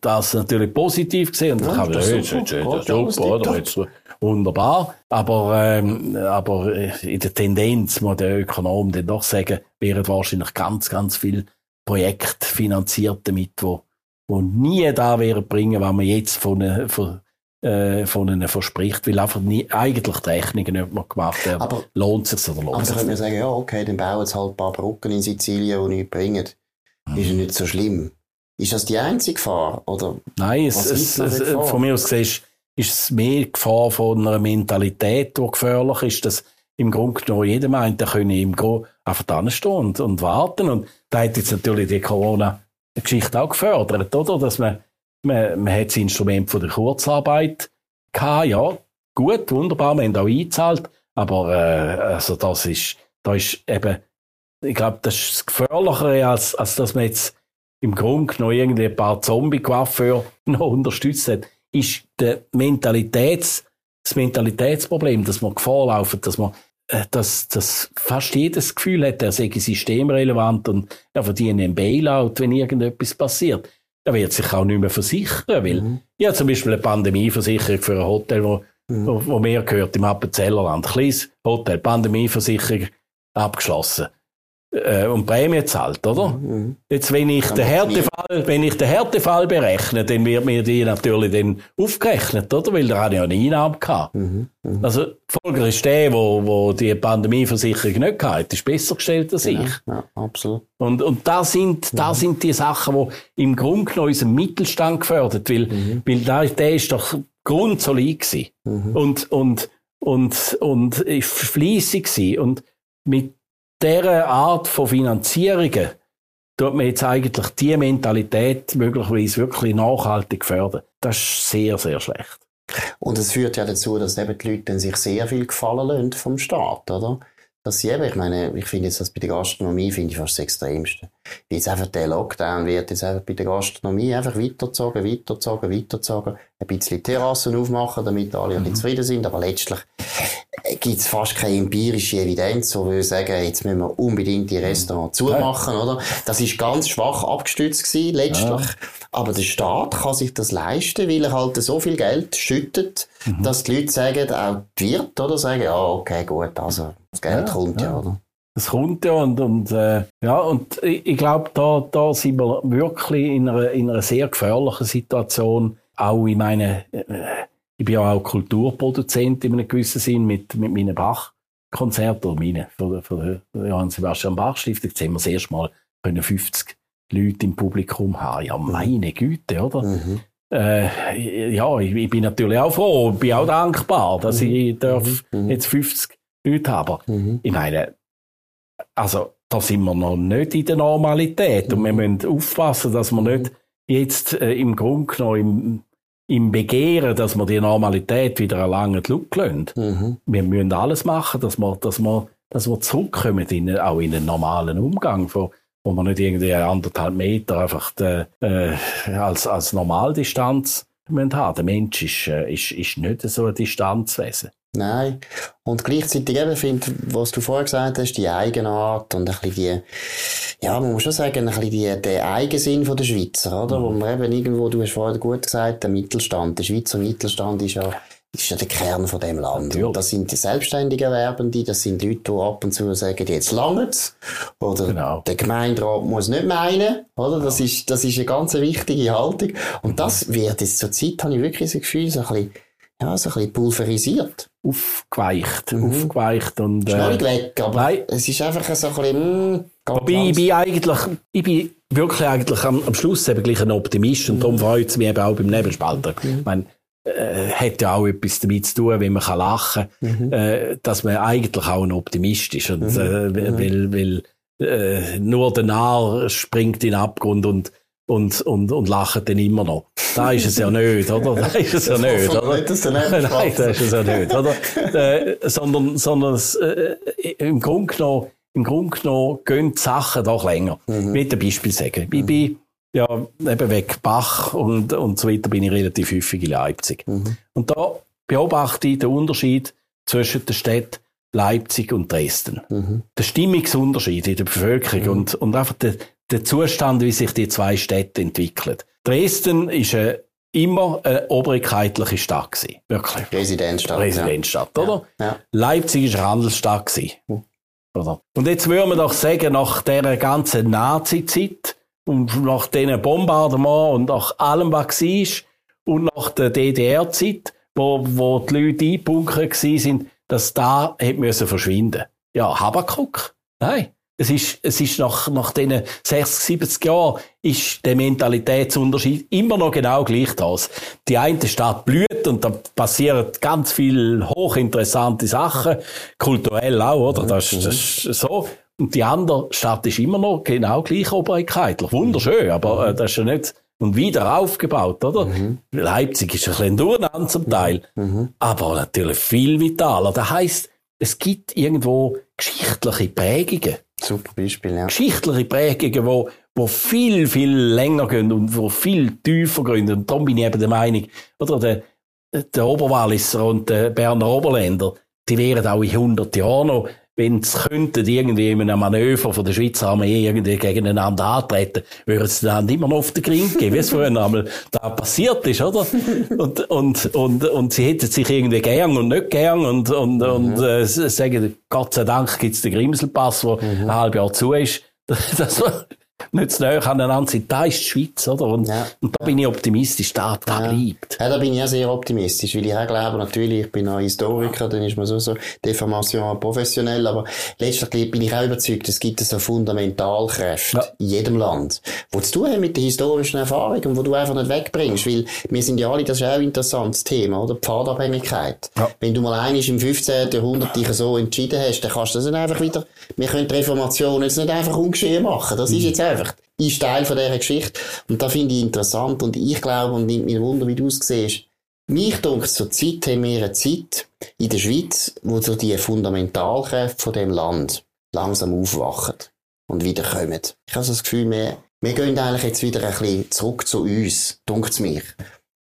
das natürlich positiv sehen und ja, kann man, das ist super, super, super oder? Jetzt, wunderbar. Aber, ähm, aber in der Tendenz muss der Ökonom dann doch sagen, wären wahrscheinlich ganz, ganz viele Projekte finanziert damit, wo wo nie da wäre bringen, was man jetzt von, von, äh, von ihnen verspricht, weil einfach nie, eigentlich die Rechnungen nicht mehr gemacht werden. Aber, lohnt es sich oder lohnt es sich? Aber könnte man sagen, ja, okay, dann bauen jetzt halt ein paar Brücken in Sizilien, die nichts bringen. Hm. Ist ja nicht so schlimm. Ist das die einzige Gefahr? Oder Nein, es, es, es, von mir aus gesehen ist, es mehr Gefahr von einer Mentalität, die gefährlich ist, dass im Grunde genommen jeder meint, er könne im einfach da stehen und, und warten. Und da hat jetzt natürlich die Corona Geschichte auch gefördert, oder? Dass man, man, man hat das Instrument von der Kurzarbeit gehabt, ja, gut, wunderbar, wir haben auch eingezahlt, aber äh, also das ist, da ist eben, ich glaube, das ist das Gefährlichere, als, als dass man jetzt im Grunde noch irgendwie ein paar Zombie-Coiffeur noch *laughs* unterstützt hat, ist der Mentalitäts, das Mentalitätsproblem, dass man Gefahr laufen, dass man äh, dass, dass fast jedes Gefühl hat, er sei systemrelevant und er verdient einen Bailout, wenn irgendetwas passiert. Er wird sich auch nicht mehr versichern, weil mhm. ja zum Beispiel eine Pandemieversicherung für ein Hotel, wo, mhm. wo, wo mir gehört im Appenzellerland, kleines Hotel, Pandemieversicherung abgeschlossen äh, und Prämie zahlt, oder? Mhm. Jetzt, wenn ich, den Härtefall, wenn ich den Härtefall berechne, dann wird mir die natürlich dann aufgerechnet, oder? Weil da habe ich ja eine Einnahme gehabt. Mhm. Mhm. Also, die Folge ist der, wo, wo die Pandemieversicherung nicht gehabt ist besser gestellt als ich. Ja, absolut. Und, und da sind, da mhm. sind die Sachen, die im Grunde genommen unseren Mittelstand gefördert, weil, mhm. weil da, der ist doch grundsolid gewesen. Mhm. Und, und, und, und, und fleissig gewesen. Und mit dieser Art von Finanzierungen tut man jetzt eigentlich die Mentalität möglicherweise wirklich nachhaltig fördern. Das ist sehr, sehr schlecht. Und es führt ja dazu, dass eben die Leute sich sehr viel gefallen lassen vom Staat, oder? Dass sie eben, ich meine, ich finde jetzt das bei der Gastronomie, finde ich fast das Extremste. Jetzt einfach der Lockdown wird jetzt einfach bei der Gastronomie einfach weitergezogen, weitergezogen, weitergezogen. Ein bisschen Terrassen aufmachen, damit alle ein bisschen mhm. zufrieden sind, aber letztlich gibt es fast keine empirische Evidenz, wo wir sagen, jetzt müssen wir unbedingt die Restaurants zumachen, ja. oder? Das ist ganz schwach abgestützt gewesen, letztlich. Ja. Aber der Staat kann sich das leisten, weil er halt so viel Geld schüttet, mhm. dass die Leute sagen, auch die Wirt, oder? Sagen, ja, okay, gut, also, das Geld ja, kommt ja, oder? Es kommt ja und, und äh, ja, und ich, ich glaube, da, da sind wir wirklich in einer, in einer sehr gefährlichen Situation. Auch, ich meine, äh, ich bin ja auch Kulturproduzent in einem gewissen Sinn mit, mit meinen Bach-Konzerten, oder meine, von, von der Johann Sebastian Bach Stiftung. Jetzt haben wir das erste Mal 50 Leute im Publikum haben. Ja, meine Güte, oder? Mhm. Äh, ja, ich, ich, bin natürlich auch froh, bin auch dankbar, dass mhm. ich darf mhm. jetzt 50 Leute haben. Mhm. Ich meine, also, da sind wir noch nicht in der Normalität und wir müssen aufpassen, dass wir nicht jetzt äh, im Grunde genommen im im Begehren, dass wir die Normalität wieder erlangen, Look lassen. Mhm. Wir müssen alles machen, dass wir, dass wir, dass wir zurückkommen, in, auch in den normalen Umgang, wo, wo wir nicht irgendwie anderthalb Meter einfach de, äh, als, als Normaldistanz haben. Der Mensch ist, äh, ist, ist nicht so ein Distanzwesen. Nein. Und gleichzeitig eben finde, was du vorher gesagt hast, die Eigenart und ein bisschen die, ja, man muss schon sagen, ein bisschen die, der Eigensinn von der Schweizer, oder? Mhm. Wo man eben irgendwo, du hast vorher gut gesagt, der Mittelstand, der Schweizer Mittelstand ist ja, ist ja der Kern von dem Land. Und das sind die selbstständigen Erwerbenden, das sind Leute, die ab und zu sagen, jetzt langt's. Oder genau. der Gemeinderat muss nicht meinen, oder? Das genau. ist, das ist eine ganz wichtige Haltung. Und das wird jetzt zur Zeit, habe ich wirklich das Gefühl, so ein bisschen, ja, so ein bisschen pulverisiert. Aufgeweicht, mhm. aufgeweicht und... Äh, ist weg, aber nein. es ist einfach so ein bisschen... Mh, Wobei, ich bin eigentlich, ich bin wirklich eigentlich am, am Schluss eben gleich ein Optimist und mhm. darum freut es mich eben auch beim Nebelspalter. Mhm. Ich meine, äh, hat ja auch etwas damit zu tun, wenn man kann lachen kann, mhm. äh, dass man eigentlich auch ein Optimist ist. Und, mhm. äh, mhm. weil, weil äh, nur der Narr springt in den Abgrund und und, und, und lachen dann immer noch. Da ist es ja nicht, oder? Da ist es ja nicht, oder? Nicht, Nein, da ist es ja nicht, oder? *laughs* äh, sondern, sondern äh, im Grunde genommen, im Grunde genommen gehen die Sachen doch länger. Mhm. Ich will ein Beispiel sagen. Ich bin, ja, eben weg Bach und, und so weiter bin ich relativ häufig in Leipzig. Mhm. Und da beobachte ich den Unterschied zwischen der Stadt Leipzig und Dresden. Mhm. Der Stimmungsunterschied in der Bevölkerung mhm. und, und einfach der, der Zustand, wie sich die zwei Städte entwickeln. Dresden ist eine, immer eine obrigkeitliche Stadt gewesen. Wirklich. Residenzstadt. Residenzstadt, ja. oder? Ja. Leipzig ist eine Handelsstadt gewesen. Mhm. Oder? Und jetzt würde man doch sagen, nach dieser ganzen Nazi-Zeit und nach diesen Bombardements und nach allem, was war und nach der DDR-Zeit, wo, wo die Leute eingebunkert sind, dass da hätte müssen verschwinden. Ja, Habakuk? Nein. Es ist, es ist nach, nach diesen 60, 70 Jahren ist der Mentalitätsunterschied immer noch genau gleich das. Die eine Stadt blüht und da passieren ganz viele hochinteressante Sachen, kulturell auch, oder? Das, das ist so. Und die andere Stadt ist immer noch genau gleich oberkeitlich. Wunderschön, aber äh, das ist ja nicht, und wieder aufgebaut, oder? Mhm. Leipzig ist ein bisschen durcheinander zum Teil, mhm. aber natürlich viel vitaler. Das heisst, es gibt irgendwo geschichtliche Prägungen. Super Beispiel, ja. Geschichtliche Prägungen, wo, wo viel, viel länger gehen und wo viel tiefer gehen. Und darum bin ich eben der Meinung, oder der, der Oberwalliser und der Berner Oberländer, die wären auch in 100 Jahren noch wenn könnten irgendwie in einem Manöver von der Schweizer Armee irgendwie gegeneinander antreten, würden sie dann immer noch auf den Ring gehen, wie es früher einmal da passiert ist, oder? Und, und, und, und sie hätten sich irgendwie gern und nicht gern und, und, mhm. und äh, sagen, Gott sei Dank gibt's den Grimselpass, der mhm. ein halbes Jahr zu ist. *laughs* Das, nicht zu nahe aneinander sind. Da ist die Schweiz, oder? Und, ja. und da bin ich optimistisch, da, da ja. bleibt. Ja, da bin ich auch sehr optimistisch, weil ich auch glaube, natürlich, ich bin auch Historiker, dann ist man so, so Deformation professionell, aber letztlich bin ich auch überzeugt, es gibt so Fundamentalkräfte ja. in jedem Land, die zu tun haben mit der historischen Erfahrung und wo du einfach nicht wegbringst, weil wir sind ja alle, das ist auch ein interessantes Thema, oder? Pfadabhängigkeit. Ja. Wenn du mal einiges im 15. Jahrhundert dich so entschieden hast, dann kannst du das nicht einfach wieder, wir können die Reformation jetzt nicht einfach ungeschehen machen, das ist mhm. jetzt einfach ist Teil von dieser Geschichte. Und da finde ich interessant. Und ich glaube, und nimmt mich Wunder, wie du es siehst, mich denkt, zur Zeit haben wir eine Zeit in der Schweiz, wo so die Fundamentalkräfte von dem Land langsam aufwachen und wiederkommen. Ich habe so das Gefühl, wir, wir gehen eigentlich jetzt wieder ein bisschen zurück zu uns, denkt es mir.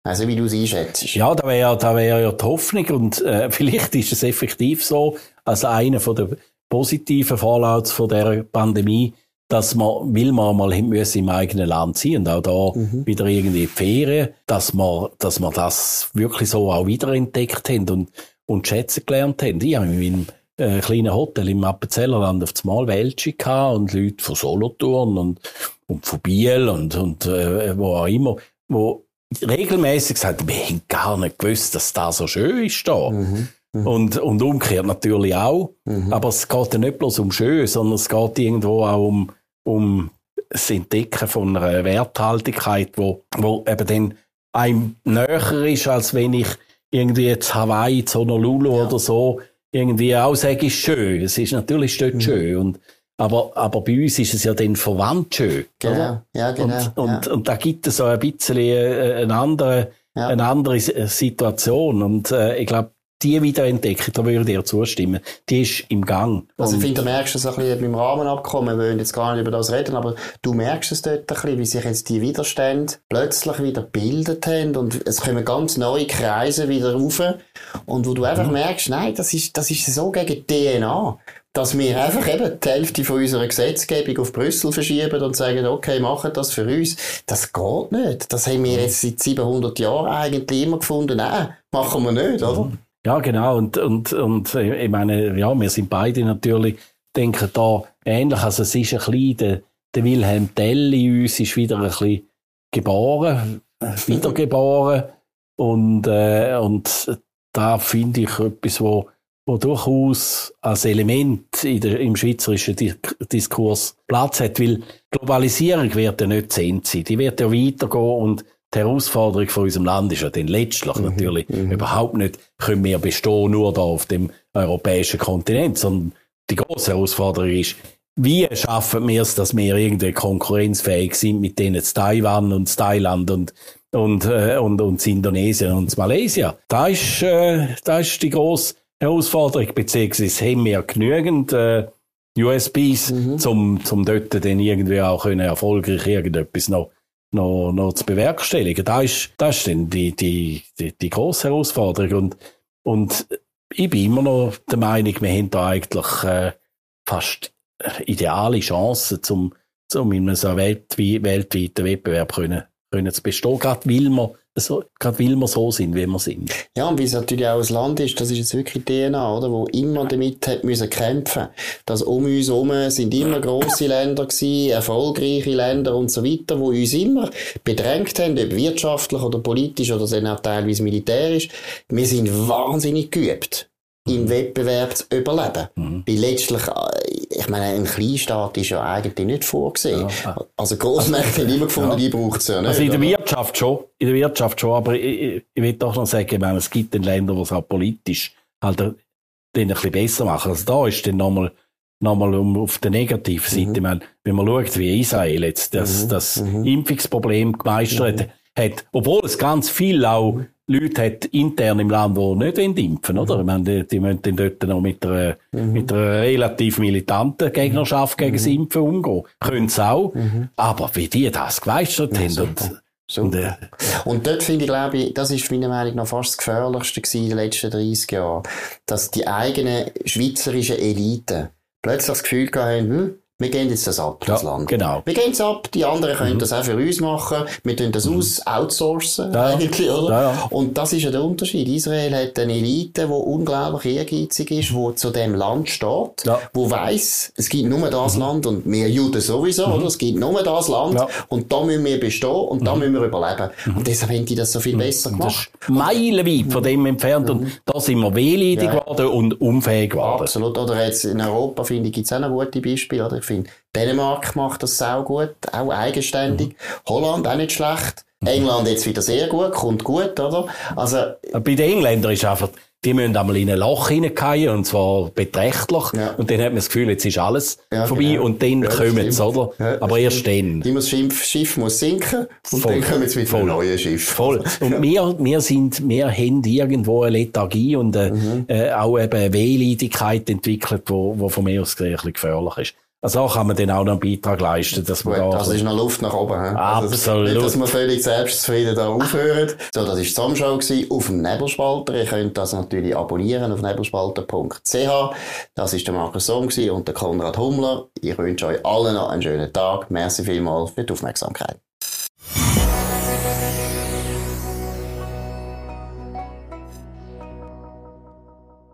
Also wie du es einschätzt. Ja, da wäre da wär ja die Hoffnung und äh, *laughs* vielleicht ist es effektiv so, als einer der positiven Fallouts von der Pandemie, dass man, will man mal müssen im eigenen Land sein und auch da mhm. wieder irgendwie Ferien, dass man, dass man das wirklich so auch wiederentdeckt haben und, und schätzen gelernt haben. Ich habe in meinem äh, kleinen Hotel im Appenzellerland auf das Mal Welche und Leute von Solothurn und, und von Biel und, und äh, wo auch immer, wo regelmäßig sagen, wir haben gar nicht gewusst, dass da so schön ist da. Mhm. Mhm. Und, und umgekehrt natürlich auch. Mhm. Aber es geht ja nicht bloß um schön, sondern es geht irgendwo auch um, um das Entdecken von einer Werthaltigkeit, wo, wo eben dann einem näher ist, als wenn ich irgendwie jetzt Hawaii, zu Honolulu ja. oder so irgendwie auch sage, ist schön. Es ist natürlich dort mhm. schön. Und, aber, aber bei uns ist es ja dann verwandt schön. Genau. Oder? Ja, genau. Und, und, ja. und da gibt es so ein bisschen äh, eine andere, ja. eine andere Situation. Und äh, ich glaube, die wiederentdecken, da würde ich dir zustimmen. Die ist im Gang. Also ich finde, du merkst es ein bisschen beim Rahmenabkommen, wir wollen jetzt gar nicht über das reden, aber du merkst es dort ein bisschen, wie sich jetzt die Widerstände plötzlich wieder gebildet haben und es kommen ganz neue Kreise wieder rauf und wo du einfach mhm. merkst, nein, das ist, das ist so gegen die DNA dass wir einfach eben die Hälfte von unserer Gesetzgebung auf Brüssel verschieben und sagen, okay, machen das für uns. Das geht nicht. Das haben wir mhm. jetzt seit 700 Jahren eigentlich immer gefunden. Nein, machen wir nicht, oder? Mhm. Ja, genau. Und, und, und ich meine, ja, wir sind beide natürlich, denken da ähnlich. Also es ist ein bisschen, der, Wilhelm Tell in uns ist wieder ein bisschen geboren, wiedergeboren. Und, äh, und da finde ich etwas, wo, wo durchaus als Element in der, im schweizerischen Diskurs Platz hat, weil Globalisierung wird ja nicht zu sein. Die wird ja weitergehen und die Herausforderung von unserem Land ist ja dann letztlich mhm. natürlich mhm. überhaupt nicht, können wir bestehen nur da auf dem europäischen Kontinent, sondern die große Herausforderung ist, wie schaffen wir es, dass wir irgendwie konkurrenzfähig sind mit denen Taiwan und Thailand und und, äh, und, und Indonesien und Malaysia. Da ist, äh, da ist die grosse Herausforderung, beziehungsweise haben wir genügend äh, USBs, mhm. zum, zum dort dann irgendwie auch können erfolgreich irgendetwas noch, noch, noch zu bewerkstelligen. Da ist, das ist dann die, die, die, die grosse Herausforderung. Und, und ich bin immer noch der Meinung, wir haben da eigentlich äh, fast ideale Chancen, zum, zum in einem so weltweiten Wettbewerb können, können zu bestehen, gerade weil wir so, gerade weil wir so sind, wie wir sind. Ja, und wie es natürlich auch ein Land ist, das ist jetzt wirklich DNA, oder, wo immer damit hat müssen kämpfen. Dass um uns herum sind immer grosse Länder gewesen, erfolgreiche Länder und so weiter, wo uns immer bedrängt haben, ob wirtschaftlich oder politisch oder dann auch teilweise militärisch. Wir sind wahnsinnig geübt im. Wettbewerb zu überleben. Mhm. Weil letztlich, äh, ich meine, ein Kleinstaat ist ja eigentlich nicht vorgesehen. Ja. Also Großmärkte haben immer gefunden, ja. die braucht es ja nicht. Also in der Wirtschaft schon, in der Wirtschaft schon, aber ich, ich will doch noch sagen, meine, es gibt Länder, wo es auch politisch halt den ein bisschen besser machen. Also da ist dann nochmal nochmal um, auf der negativen Seite, mhm. meine, wenn man schaut, wie Israel jetzt das, mhm. das mhm. Impfungsproblem gemeistert mhm. hat, obwohl es ganz viel auch Leute hat intern im Land, die nicht impfen oder? Mhm. Meine, die, die müssen dann dort noch mit einer, mhm. mit einer relativ militanten Gegnerschaft gegen das mhm. Impfen umgehen. Können sie auch. Mhm. Aber wie die das geweistert haben und, und, äh, und dort finde ich, glaube ich, das ist meiner Meinung nach fast das Gefährlichste in den letzten 30 Jahren, dass die eigenen schweizerischen Eliten plötzlich das Gefühl haben, hm, wir gehen jetzt das ab, das ja, Land. Genau. Wir gehen es ab, die anderen können mhm. das auch für uns machen. Wir tun das mhm. aus, outsourcen, ja, eigentlich, oder? Ja. Und das ist ja der Unterschied. Israel hat eine Elite, die unglaublich ehrgeizig ist, die zu dem Land steht, ja. wo weiss, es gibt nur das mhm. Land und wir Juden sowieso, mhm. oder? Es gibt nur das Land und da müssen wir bestehen und da mhm. müssen wir überleben. Mhm. Und deshalb haben die das so viel besser gemacht. Meilenweit von dem entfernt und da sind wir wehleidig geworden und unfähig geworden. Absolut. Oder jetzt in Europa, finde ich, gibt es auch noch gute Beispiele, oder? Finde, Dänemark macht das sau gut, auch eigenständig. Mhm. Holland auch nicht schlecht. Mhm. England jetzt wieder sehr gut, kommt gut, oder? Also, Bei den Engländern ist einfach, die müssen einmal in ein Loch hineingehen, und zwar beträchtlich. Ja. Und dann hat man das Gefühl, jetzt ist alles ja, vorbei genau. und dann ja, kommen sie, oder? Ja, Aber erst dann. Die muss Schiff, Schiff muss sinken und Voll. dann kommen sie mit einem neuen Schiff. Voll. Und wir, wir sind, wir haben irgendwo eine Lethargie und äh, mhm. äh, auch eben eine Wehleidigkeit entwickelt, wo, wo von mir aus ein bisschen gefährlich ist. Also kann man dann auch noch einen Beitrag leisten, dass man Gut, da... Das ist noch Luft nach oben. He? Also, Absolut. nicht, dass wir völlig selbstzufrieden da aufhören. So, das war die Zusammenschau auf dem Nebelspalter. Ihr könnt das natürlich abonnieren auf nebelspalter.ch. Das war der Markus Somm und der Konrad Hummler. Ich wünsche euch allen noch einen schönen Tag. Merci vielmals für die Aufmerksamkeit.